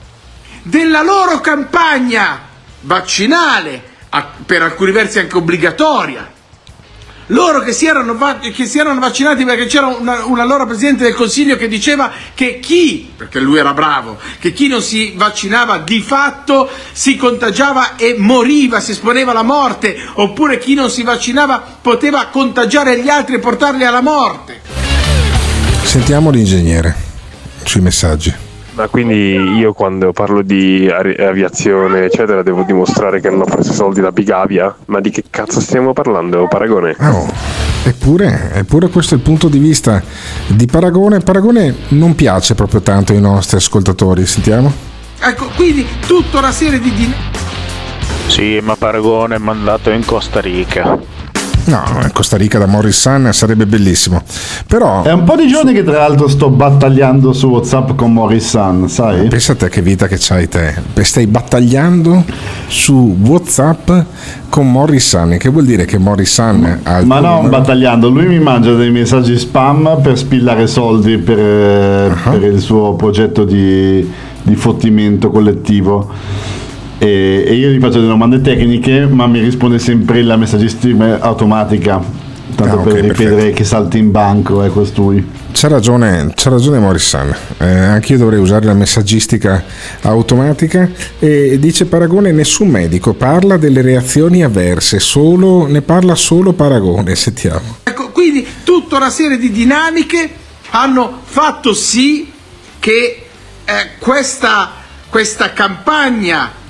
della loro campagna vaccinale, per alcuni versi anche obbligatoria, loro che si erano, va- che si erano vaccinati perché c'era una, una loro presidente del consiglio che diceva che chi, perché lui era bravo, che chi non si vaccinava di fatto si contagiava e moriva, si esponeva alla morte, oppure chi non si vaccinava poteva contagiare gli altri e portarli alla morte.
Sentiamo l'ingegnere sui messaggi.
Ma quindi io quando parlo di aviazione eccetera devo dimostrare che non ho preso soldi da Bigavia? Ma di che cazzo stiamo parlando, Paragone?
Oh, eppure, eppure questo è il punto di vista di Paragone. Paragone non piace proprio tanto ai nostri ascoltatori, sentiamo.
Ecco, quindi tutta una serie di... di-
Sì, ma Paragone è mandato in Costa Rica.
No, in Costa Rica da Morris Sun sarebbe bellissimo. Però
È un po' di giorni che tra l'altro sto battagliando su WhatsApp con Morris Sun, sai?
pensa a te che vita che c'hai te. Stai battagliando su WhatsApp con Morris Sun, che vuol dire che Morris Sun ha
Ma no,
numero?
battagliando, lui mi mangia dei messaggi spam per spillare soldi per, eh, per il suo progetto di, di fottimento collettivo. E, e io gli faccio delle domande tecniche, ma mi risponde sempre la messaggistica automatica. tanto
Ah, ok,
per ripetere
perfetto.
che salti in banco è costui.
C'ha ragione, c'ha ragione Morrison, eh, anch'io dovrei usare la messaggistica automatica e dice Paragone nessun medico parla delle reazioni avverse, solo, ne parla solo Paragone, sentiamo.
Ecco, quindi tutta una serie di dinamiche hanno fatto sì che eh, questa, questa campagna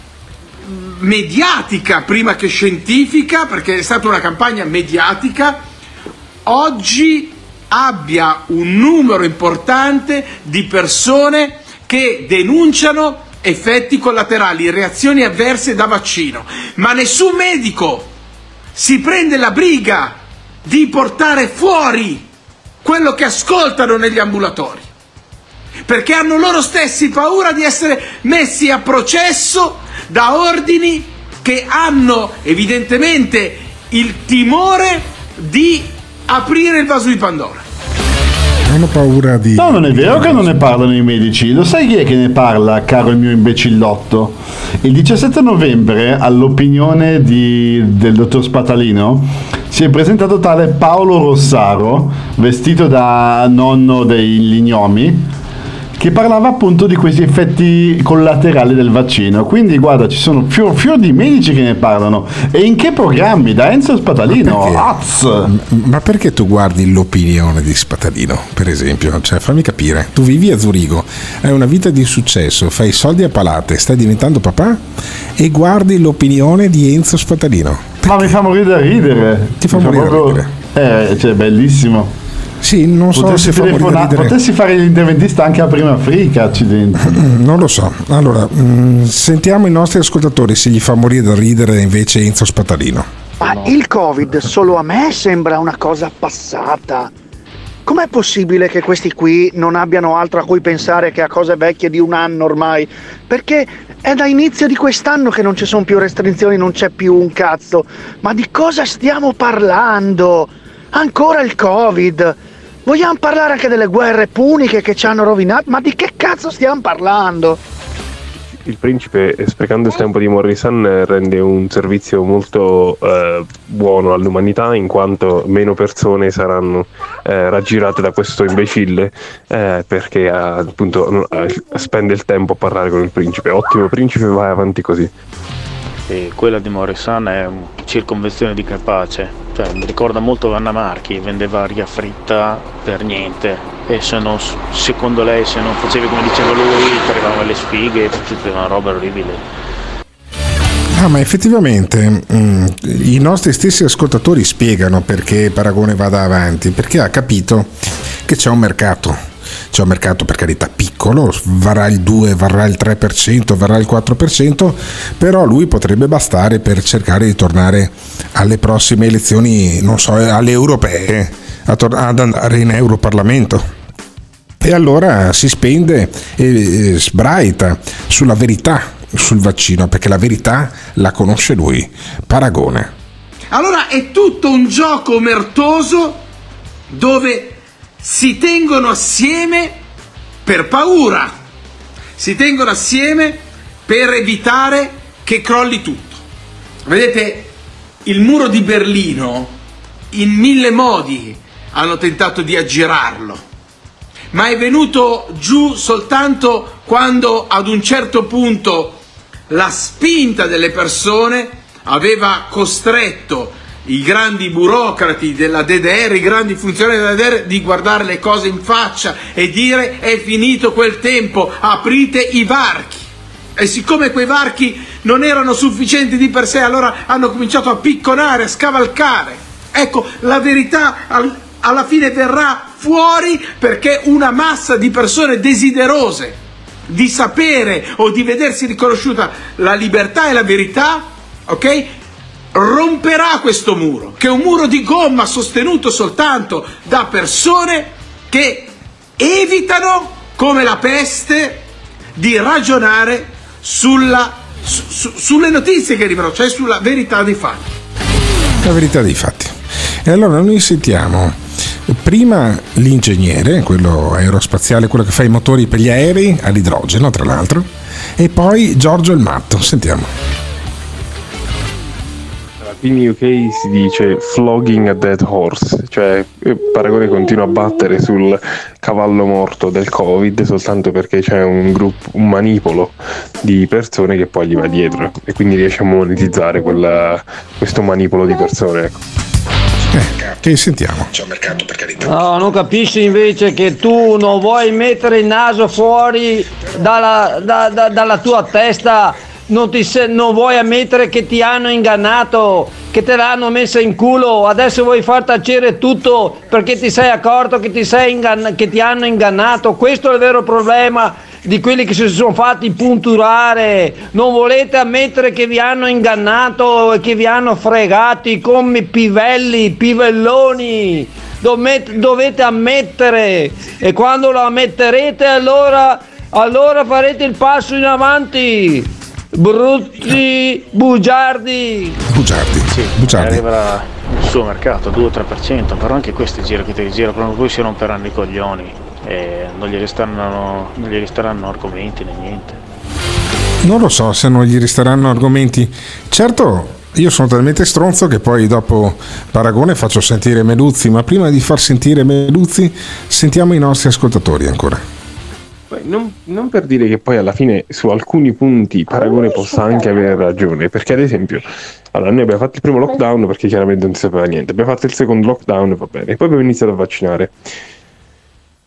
mediatica prima che scientifica, perché è stata una campagna mediatica, oggi abbia un numero importante di persone che denunciano effetti collaterali, reazioni avverse da vaccino, ma nessun medico si prende la briga di portare fuori quello che ascoltano negli ambulatori, perché hanno loro stessi paura di essere messi a processo da ordini che hanno evidentemente il timore di aprire il vaso di Pandora.
Hanno paura di...
No, non è vero che non ne parlano i medici. Lo sai chi è che ne parla, caro il mio imbecillotto? Il 17 novembre, all'opinione di- del dottor Spatalino, si è presentato tale Paolo Rossaro, vestito da nonno degli gnomi, che parlava appunto di questi effetti collaterali del vaccino. Quindi guarda, ci sono fior, fior di medici che ne parlano. E in che programmi? Da Enzo Spatalino? Az!
Ma perché tu guardi l'opinione di Spatalino, per esempio? Cioè, fammi capire, tu vivi a Zurigo, hai una vita di successo, fai soldi a palate, stai diventando papà e guardi l'opinione di Enzo Spatalino.
Ma mi fa morire da ridere.
Ti fa
Mi
morire da
proprio- Eh, cioè, bellissimo.
Sì, non so
potessi
se fa morire da
telefona-
ridere.
potessi fare l'interventista anche a prima Africa, accidenti.
Non lo so. Allora, mm, sentiamo i nostri ascoltatori se gli fa morire da ridere invece Enzo Spatalino.
Ma il Covid solo a me sembra una cosa passata. Com'è possibile che questi qui non abbiano altro a cui pensare che a cose vecchie di un anno ormai? Perché è da inizio di quest'anno che non ci sono più restrizioni, non c'è più un cazzo. Ma di cosa stiamo parlando? Ancora il Covid? Vogliamo parlare anche delle guerre puniche che ci hanno rovinato? Ma di che cazzo stiamo parlando?
Il principe, eh, sprecando il tempo di Morrison, eh, rende un servizio molto eh, buono all'umanità in quanto meno persone saranno eh, raggirate da questo imbecille eh, perché ha, appunto eh, spende il tempo a parlare con il principe. Ottimo principe, vai avanti così.
E quella di Morissan è una circonvenzione di capace, cioè mi ricorda molto Vanna Marchi, vendeva aria fritta per niente e se non, secondo lei se non facevi come diceva lui ti arrivavano le sfighe, tutta una roba orribile.
Ah, ma effettivamente mm, i nostri stessi ascoltatori spiegano perché Paragone vada avanti, perché ha capito che c'è un mercato. C'è un mercato per carità piccolo, varrà il 2, varrà il 3%, varrà il 4%, però lui potrebbe bastare per cercare di tornare alle prossime elezioni, non so, alle europee, tor- ad andare in Europarlamento. E allora si spende e sbraita sulla verità sul vaccino, perché la verità la conosce lui. Paragone.
Allora è tutto un gioco omertoso dove si tengono assieme per paura, si tengono assieme per evitare che crolli tutto. Vedete, il muro di Berlino in mille modi hanno tentato di aggirarlo, ma è venuto giù soltanto quando ad un certo punto la spinta delle persone aveva costretto i grandi burocrati della DDR, i grandi funzionari della DDR di guardare le cose in faccia e dire è finito quel tempo, aprite i varchi. E siccome quei varchi non erano sufficienti di per sé, allora hanno cominciato a picconare, a scavalcare. Ecco, la verità al- alla fine verrà fuori perché una massa di persone desiderose di sapere o di vedersi riconosciuta la libertà e la verità, ok? Romperà questo muro, che è un muro di gomma sostenuto soltanto da persone che evitano, come la peste, di ragionare sulla- su- su- sulle notizie che arrivano, cioè sulla verità dei fatti.
La verità dei fatti. E allora noi sentiamo prima l'ingegnere, quello aerospaziale, quello che fa i motori per gli aerei all'idrogeno, tra l'altro, e poi Giorgio il matto. Sentiamo.
In UK si dice flogging a dead horse, cioè eh, Paragone continua a battere sul cavallo morto del Covid soltanto perché c'è un gruppo, un manipolo di persone che poi gli va dietro e quindi riesce a monetizzare quella- questo manipolo di persone. Ecco.
Che sentiamo?
C'è un mercato per carità.
No, non capisci invece che tu non vuoi mettere il naso fuori dalla, da- da- dalla tua testa, non, ti non vuoi ammettere che ti hanno ingannato, che te l'hanno messa in culo, adesso vuoi far tacere tutto perché ti sei accorto che ti, sei ingann- che ti hanno ingannato, questo è il vero problema di quelli che si sono fatti punturare, non volete ammettere che vi hanno ingannato e che vi hanno fregati come pivelli, pivelloni. Dome- dovete ammettere e quando lo ammetterete allora, allora farete il passo in avanti. Brutti bugiardi.
Bugiardi.
Sì,
Bugiardi.
arriverà il suo mercato 2-3%, però anche questi gira che ti rigira, proprio poi si romperanno i coglioni e non gli resteranno, non gli resteranno argomenti né niente.
Non lo so se non gli resteranno argomenti. Certo, io sono talmente stronzo che poi dopo Paragone faccio sentire Meluzzi, ma prima di far sentire Meluzzi sentiamo i nostri ascoltatori ancora.
Non, non per dire che poi alla fine su alcuni punti Paragone possa anche avere ragione, perché ad esempio, allora noi abbiamo fatto il primo lockdown perché chiaramente non si sapeva niente, abbiamo fatto il secondo lockdown, va bene, poi abbiamo iniziato a vaccinare.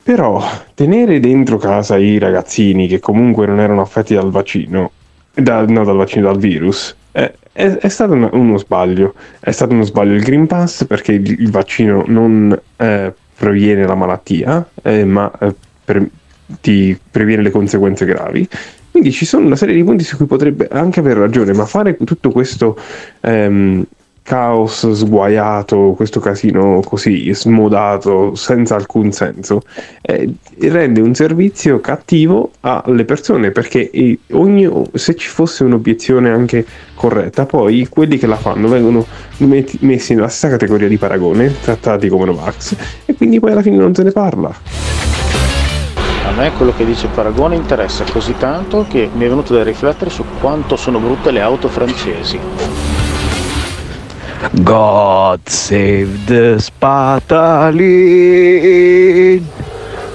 Però tenere dentro casa i ragazzini che comunque non erano affetti dal vaccino, da- no dal vaccino, dal virus, è, è- è stato una- uno sbaglio. È stato uno sbaglio il Green Pass perché il, il vaccino non eh, previene la malattia, eh, ma eh, pre- ti previene le conseguenze gravi. Quindi ci sono una serie di punti su cui potrebbe anche aver ragione, ma fare tutto questo ehm, caos sguaiato, questo casino così smodato, senza alcun senso, eh, rende un servizio cattivo alle persone perché eh, ogni- se ci fosse un'obiezione anche corretta, poi quelli che la fanno vengono metti- messi nella stessa categoria di paragone, trattati come Novax, e quindi poi alla fine non se ne parla.
Me quello che dice Paragone interessa così tanto che mi è venuto da riflettere su quanto sono brutte le auto francesi.
God save the Spatalin.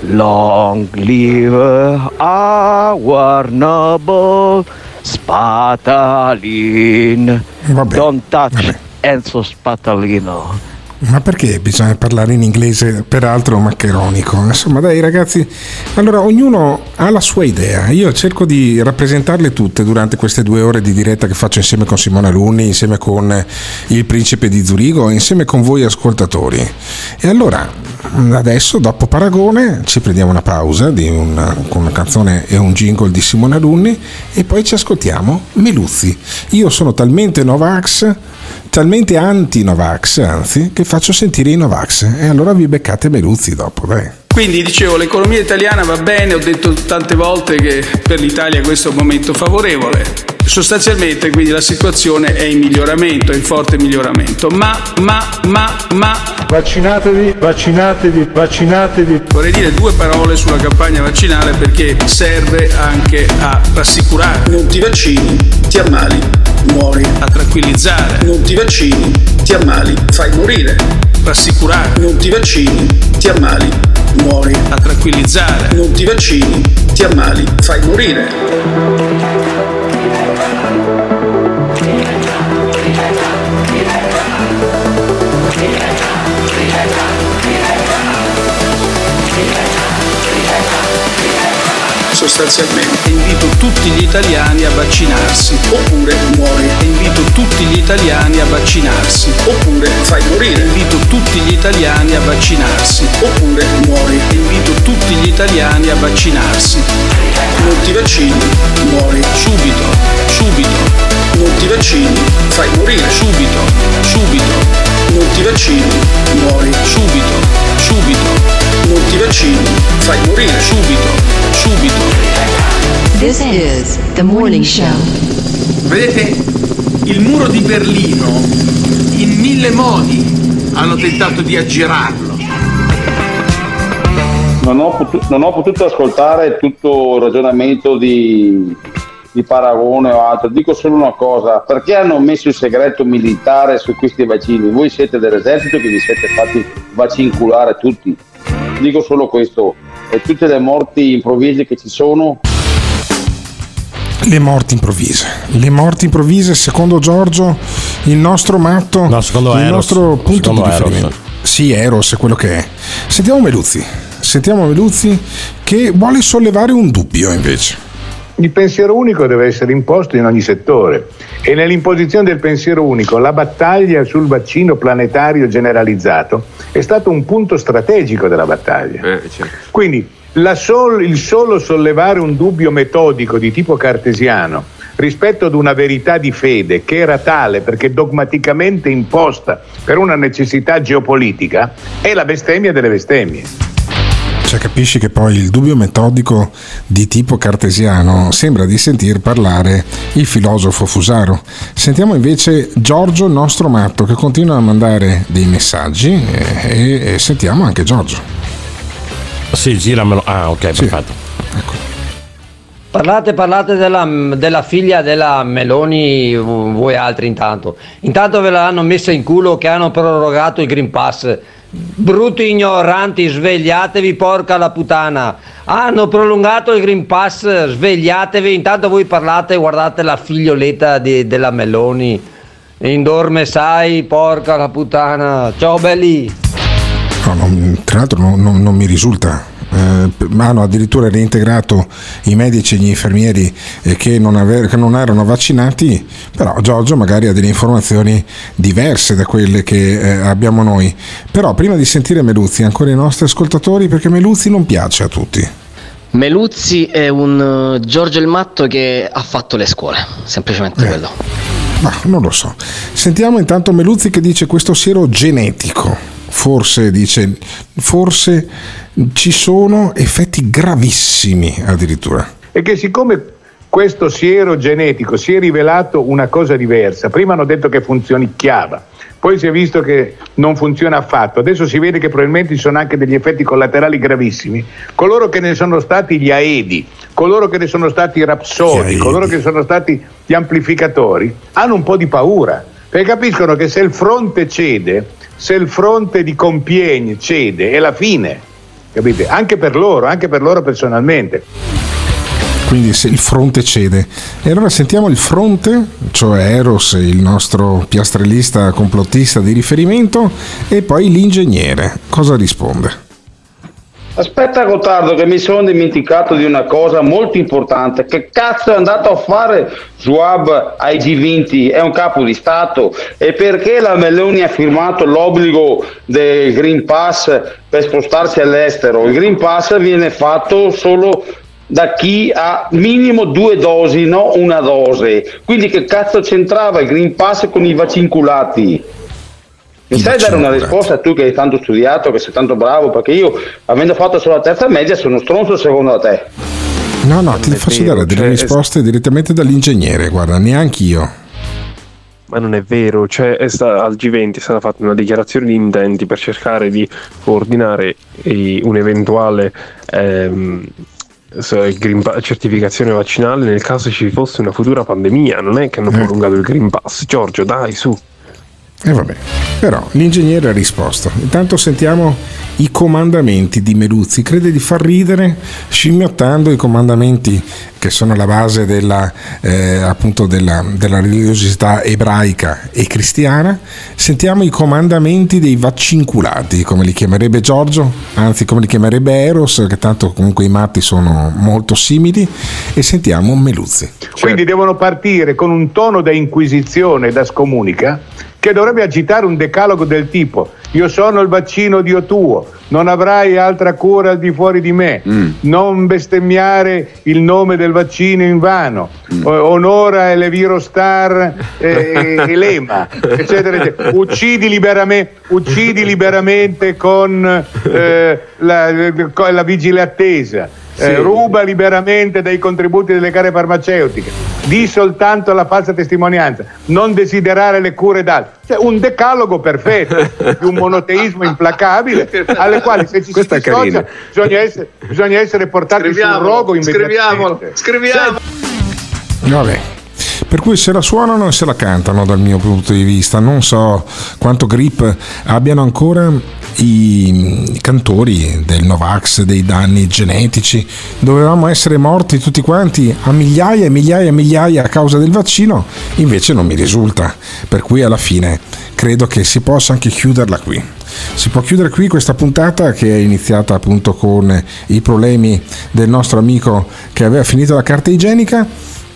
Long live our noble Spatalin. Don't touch Enzo Spatalino.
Ma perché bisogna parlare in inglese, peraltro maccheronico? Insomma, dai ragazzi, allora ognuno ha la sua idea. Io cerco di rappresentarle tutte durante queste due ore di diretta che faccio insieme con Simone Alunni, insieme con il Principe di Zurigo, insieme con voi ascoltatori. E allora, adesso, dopo Paragone, ci prendiamo una pausa una, con una canzone e un jingle di Simone Alunni e poi ci ascoltiamo Meluzzi. Io sono talmente Novax talmente anti-Novax, anzi, che faccio sentire i Novax. E allora vi beccate Meluzzi dopo, dai.
Quindi dicevo, l'economia italiana va bene, ho detto tante volte che per l'Italia questo è un momento favorevole. Sostanzialmente quindi la situazione è in miglioramento, è in forte miglioramento. Ma, ma, ma, ma...
Vaccinatevi, vaccinatevi, vaccinatevi.
Vorrei dire due parole sulla campagna vaccinale perché serve anche a rassicurare. Non ti vaccini, ti ammali, muori. A tranquillizzare. Non ti vaccini, ti ammali, fai morire. Rassicurare. Non ti vaccini, ti ammali, muori. A tranquillizzare. Non ti vaccini, ti ammali, fai morire. Sostanzialmente invito tutti gli italiani a vaccinarsi oppure muori. Invito tutti gli italiani a vaccinarsi oppure fai morire. Invito tutti gli italiani a vaccinarsi oppure muori. Invito tutti gli italiani a vaccinarsi. Non ti vaccini, muori subito, subito. Non ti vaccini, fai morire subito, subito. Non ti vaccini, muori subito, subito. Non ti vaccini, fai morire subito, subito.
This is the morning show.
Vedete, il muro di Berlino in mille modi hanno tentato di aggirarlo.
Non ho, potu- non ho potuto ascoltare tutto il ragionamento di, di paragone o altro, dico solo una cosa, perché hanno messo il segreto militare su questi vaccini? Voi siete dell'esercito che vi siete fatti vaccinculare tutti, dico solo questo, e tutte le morti improvvise che ci sono
Le morti improvvise. Le morti improvvise, secondo Giorgio, il nostro matto,
No, secondo
il
Eros.
nostro punto
Secondo
di
Eros.
riferimento. Sì, Eros è quello che è. Sentiamo Meluzzi. Sentiamo Meluzzi che vuole sollevare un dubbio invece.
Il pensiero unico deve essere imposto in ogni settore e nell'imposizione del pensiero unico la battaglia sul vaccino planetario generalizzato è stato un punto strategico della battaglia. Quindi la sol- il solo sollevare un dubbio metodico di tipo cartesiano rispetto ad una verità di fede che era tale perché dogmaticamente imposta per una necessità geopolitica è la bestemmia delle bestemmie.
Cioè, capisci che poi il dubbio metodico di tipo cartesiano sembra di sentir parlare il filosofo Fusaro. Sentiamo invece Giorgio, il nostro matto, che continua a mandare dei messaggi eh, e, e sentiamo anche Giorgio.
Sì, giramelo. Ah, ok, perfetto.
Parlate, parlate della, della figlia della Meloni, voi altri intanto. Intanto ve l'hanno messa in culo che hanno prorogato il Green Pass. Brutti ignoranti, svegliatevi porca la puttana. Hanno prolungato il Green Pass, svegliatevi. Intanto voi parlate, guardate la figlioletta di- della Meloni. Indorme sai, porca la puttana. Ciao belli.
No, non- tra l'altro non, non- non mi risulta. Eh, hanno addirittura reintegrato i medici e gli infermieri eh, che, non ave- che non erano vaccinati, però Giorgio magari ha delle informazioni diverse da quelle che eh, abbiamo noi. Però prima di sentire Meluzzi, ancora i nostri ascoltatori, perché Meluzzi non piace a tutti.
Meluzzi è un eh, Giorgio il Matto che ha fatto le scuole, semplicemente quello.
Ma non lo so. Sentiamo intanto Meluzzi che dice questo siero genetico. Forse dice, forse ci sono effetti gravissimi addirittura.
e che siccome questo siero genetico si è rivelato una cosa diversa, prima hanno detto che funzionicchiava, poi si è visto che non funziona affatto, adesso si vede che probabilmente ci sono anche degli effetti collaterali gravissimi, coloro che ne sono stati gli aedi, coloro che ne sono stati i rapsodi, coloro che sono stati gli amplificatori, hanno un po' di paura, perché capiscono che se il fronte cede, se il fronte di Compiègne cede, è la fine, capite? Anche per loro, anche per loro personalmente.
Quindi se il fronte cede. E allora sentiamo il fronte, cioè Eros, il nostro piastrellista complottista di riferimento, e poi l'ingegnere. Cosa risponde?
Aspetta Gottardo che mi sono dimenticato di una cosa molto importante. Che cazzo è andato a fare Schwab ai G20? È un capo di Stato. E perché la Meloni ha firmato l'obbligo del Green Pass per spostarsi all'estero? Il Green Pass viene fatto solo da chi ha minimo due dosi, no una dose. Quindi che cazzo c'entrava il Green Pass con i vaccinculati? Mi sai dare una risposta tu che hai tanto studiato, che sei tanto bravo, perché io, avendo fatto solo la terza media, sono stronzo secondo te.
No, no, ti faccio
vero,
dare delle
cioè,
risposte direttamente dall'ingegnere, guarda, neanche io.
Ma non è vero, cioè è sta- al G20 è stata fatta una dichiarazione di intenti per cercare di coordinare eh, un'eventuale ehm, Green Pa- certificazione vaccinale nel caso ci fosse una futura pandemia. Non è che hanno prolungato il Green Pass. Giorgio, dai, su.
E vabbè, però l'ingegnere ha risposto. Intanto sentiamo i comandamenti di Meluzzi. Crede di far ridere scimmiottando i comandamenti che sono la base della, eh, appunto della, della religiosità ebraica e cristiana. Sentiamo i comandamenti dei vaccinculati, come li chiamerebbe Giorgio, anzi come li chiamerebbe Eros, che tanto comunque i matti sono molto simili. E sentiamo Meluzzi.
Quindi devono partire con un tono da inquisizione da scomunica che dovrebbe agitare un decalogo del tipo io sono il vaccino Dio tuo, non avrai altra cura al di fuori di me, non bestemmiare il nome del vaccino in vano, o- onora l'Evirostar eh, e l'EMA, eccetera, eccetera. Uccidi, liberame- uccidi liberamente con eh, la, la vigile attesa. eh,
Sì.
ruba liberamente dai contributi delle care farmaceutiche, di soltanto la falsa testimonianza, non desiderare le cure d'altri. Cioè un decalogo perfetto di un monoteismo implacabile alle quali se ci si
Questa è
dissocia
carina.
bisogna essere, bisogna essere portati sul
Scriviamolo,
rogo
scriviamolo,
immediatamente.
scriviamo.
Vabbè. Per cui se la suonano e se la cantano dal mio punto di vista, non so quanto grip abbiano ancora i cantori del Novax, dei danni genetici. Dovevamo essere morti tutti quanti a migliaia e migliaia e migliaia a causa del vaccino, invece non mi risulta. Per cui alla fine credo che si possa anche chiuderla qui. Si può chiudere qui questa puntata che è iniziata appunto con i problemi del nostro amico che aveva finito la carta igienica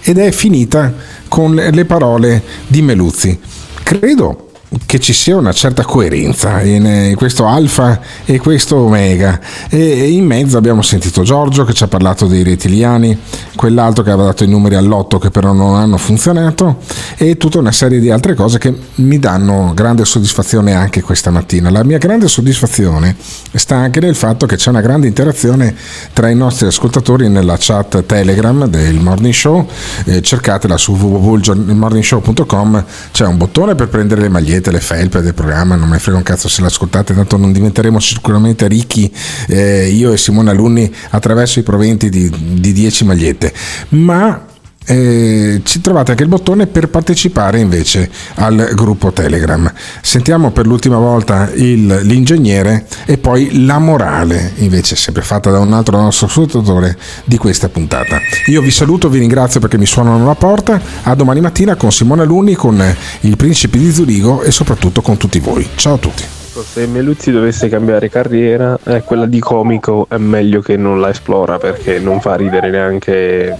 ed è finita con le parole di Meluzzi. Credo che ci sia una certa coerenza in, eh, questo alfa e questo omega. E in mezzo abbiamo sentito Giorgio che ci ha parlato dei rettiliani quell'altro che aveva dato i numeri all'otto che però non hanno funzionato e tutta una serie di altre cose che mi danno grande soddisfazione anche questa mattina. La mia grande soddisfazione sta anche nel fatto che c'è una grande interazione tra i nostri ascoltatori nella chat telegram del morning show. Eh, cercatela su www.morningshow.com c'è un bottone per prendere le magliette le felpe del programma, non me frega un cazzo se l'ascoltate, tanto non diventeremo sicuramente ricchi eh, io e Simone Alunni attraverso i proventi di 10 magliette, ma eh, ci trovate anche il bottone per partecipare invece al gruppo Telegram. Sentiamo per l'ultima volta il, l'ingegnere e poi la morale, invece sempre fatta da un altro nostro ascoltatore di questa puntata. Io vi saluto, vi ringrazio perché mi suonano la porta, a domani mattina con Simone Alunni, con il principe di Zurigo e soprattutto con tutti voi. Ciao a tutti.
Se Meluzzi dovesse cambiare carriera, eh, quella di comico è meglio che non la esplora perché non fa ridere neanche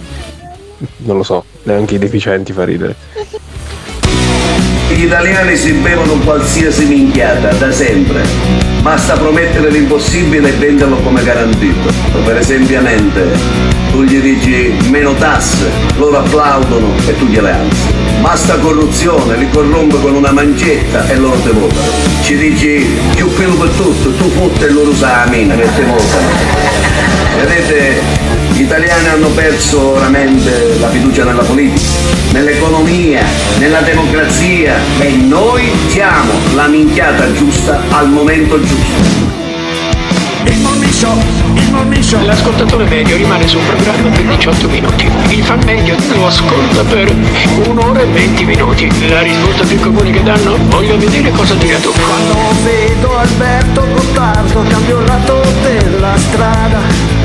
non lo so, neanche i deficienti fa ridere.
Gli italiani si bevono qualsiasi minchiata, da sempre. Basta promettere l'impossibile e venderlo come garantito. Per esempio, tu gli dici meno tasse, loro applaudono e tu gliele alzi. Basta corruzione, li corrompe con una mancetta e loro te votano. Ci dici più pelo per tutto, tu fotte e loro usa la mina che te votano. Vedete, gli italiani hanno perso veramente la fiducia nella politica, nell'economia, nella democrazia e noi siamo la minchiata giusta al momento giusto.
Il morning show, il morning show. L'ascoltatore medio rimane sul programma per 18 minuti. Il fan medio lo ascolta per un'ora e 20 minuti. La risposta più comune che danno, voglio vedere cosa dirà tu.
Quando vedo Alberto Gottardo cambio il lato della strada.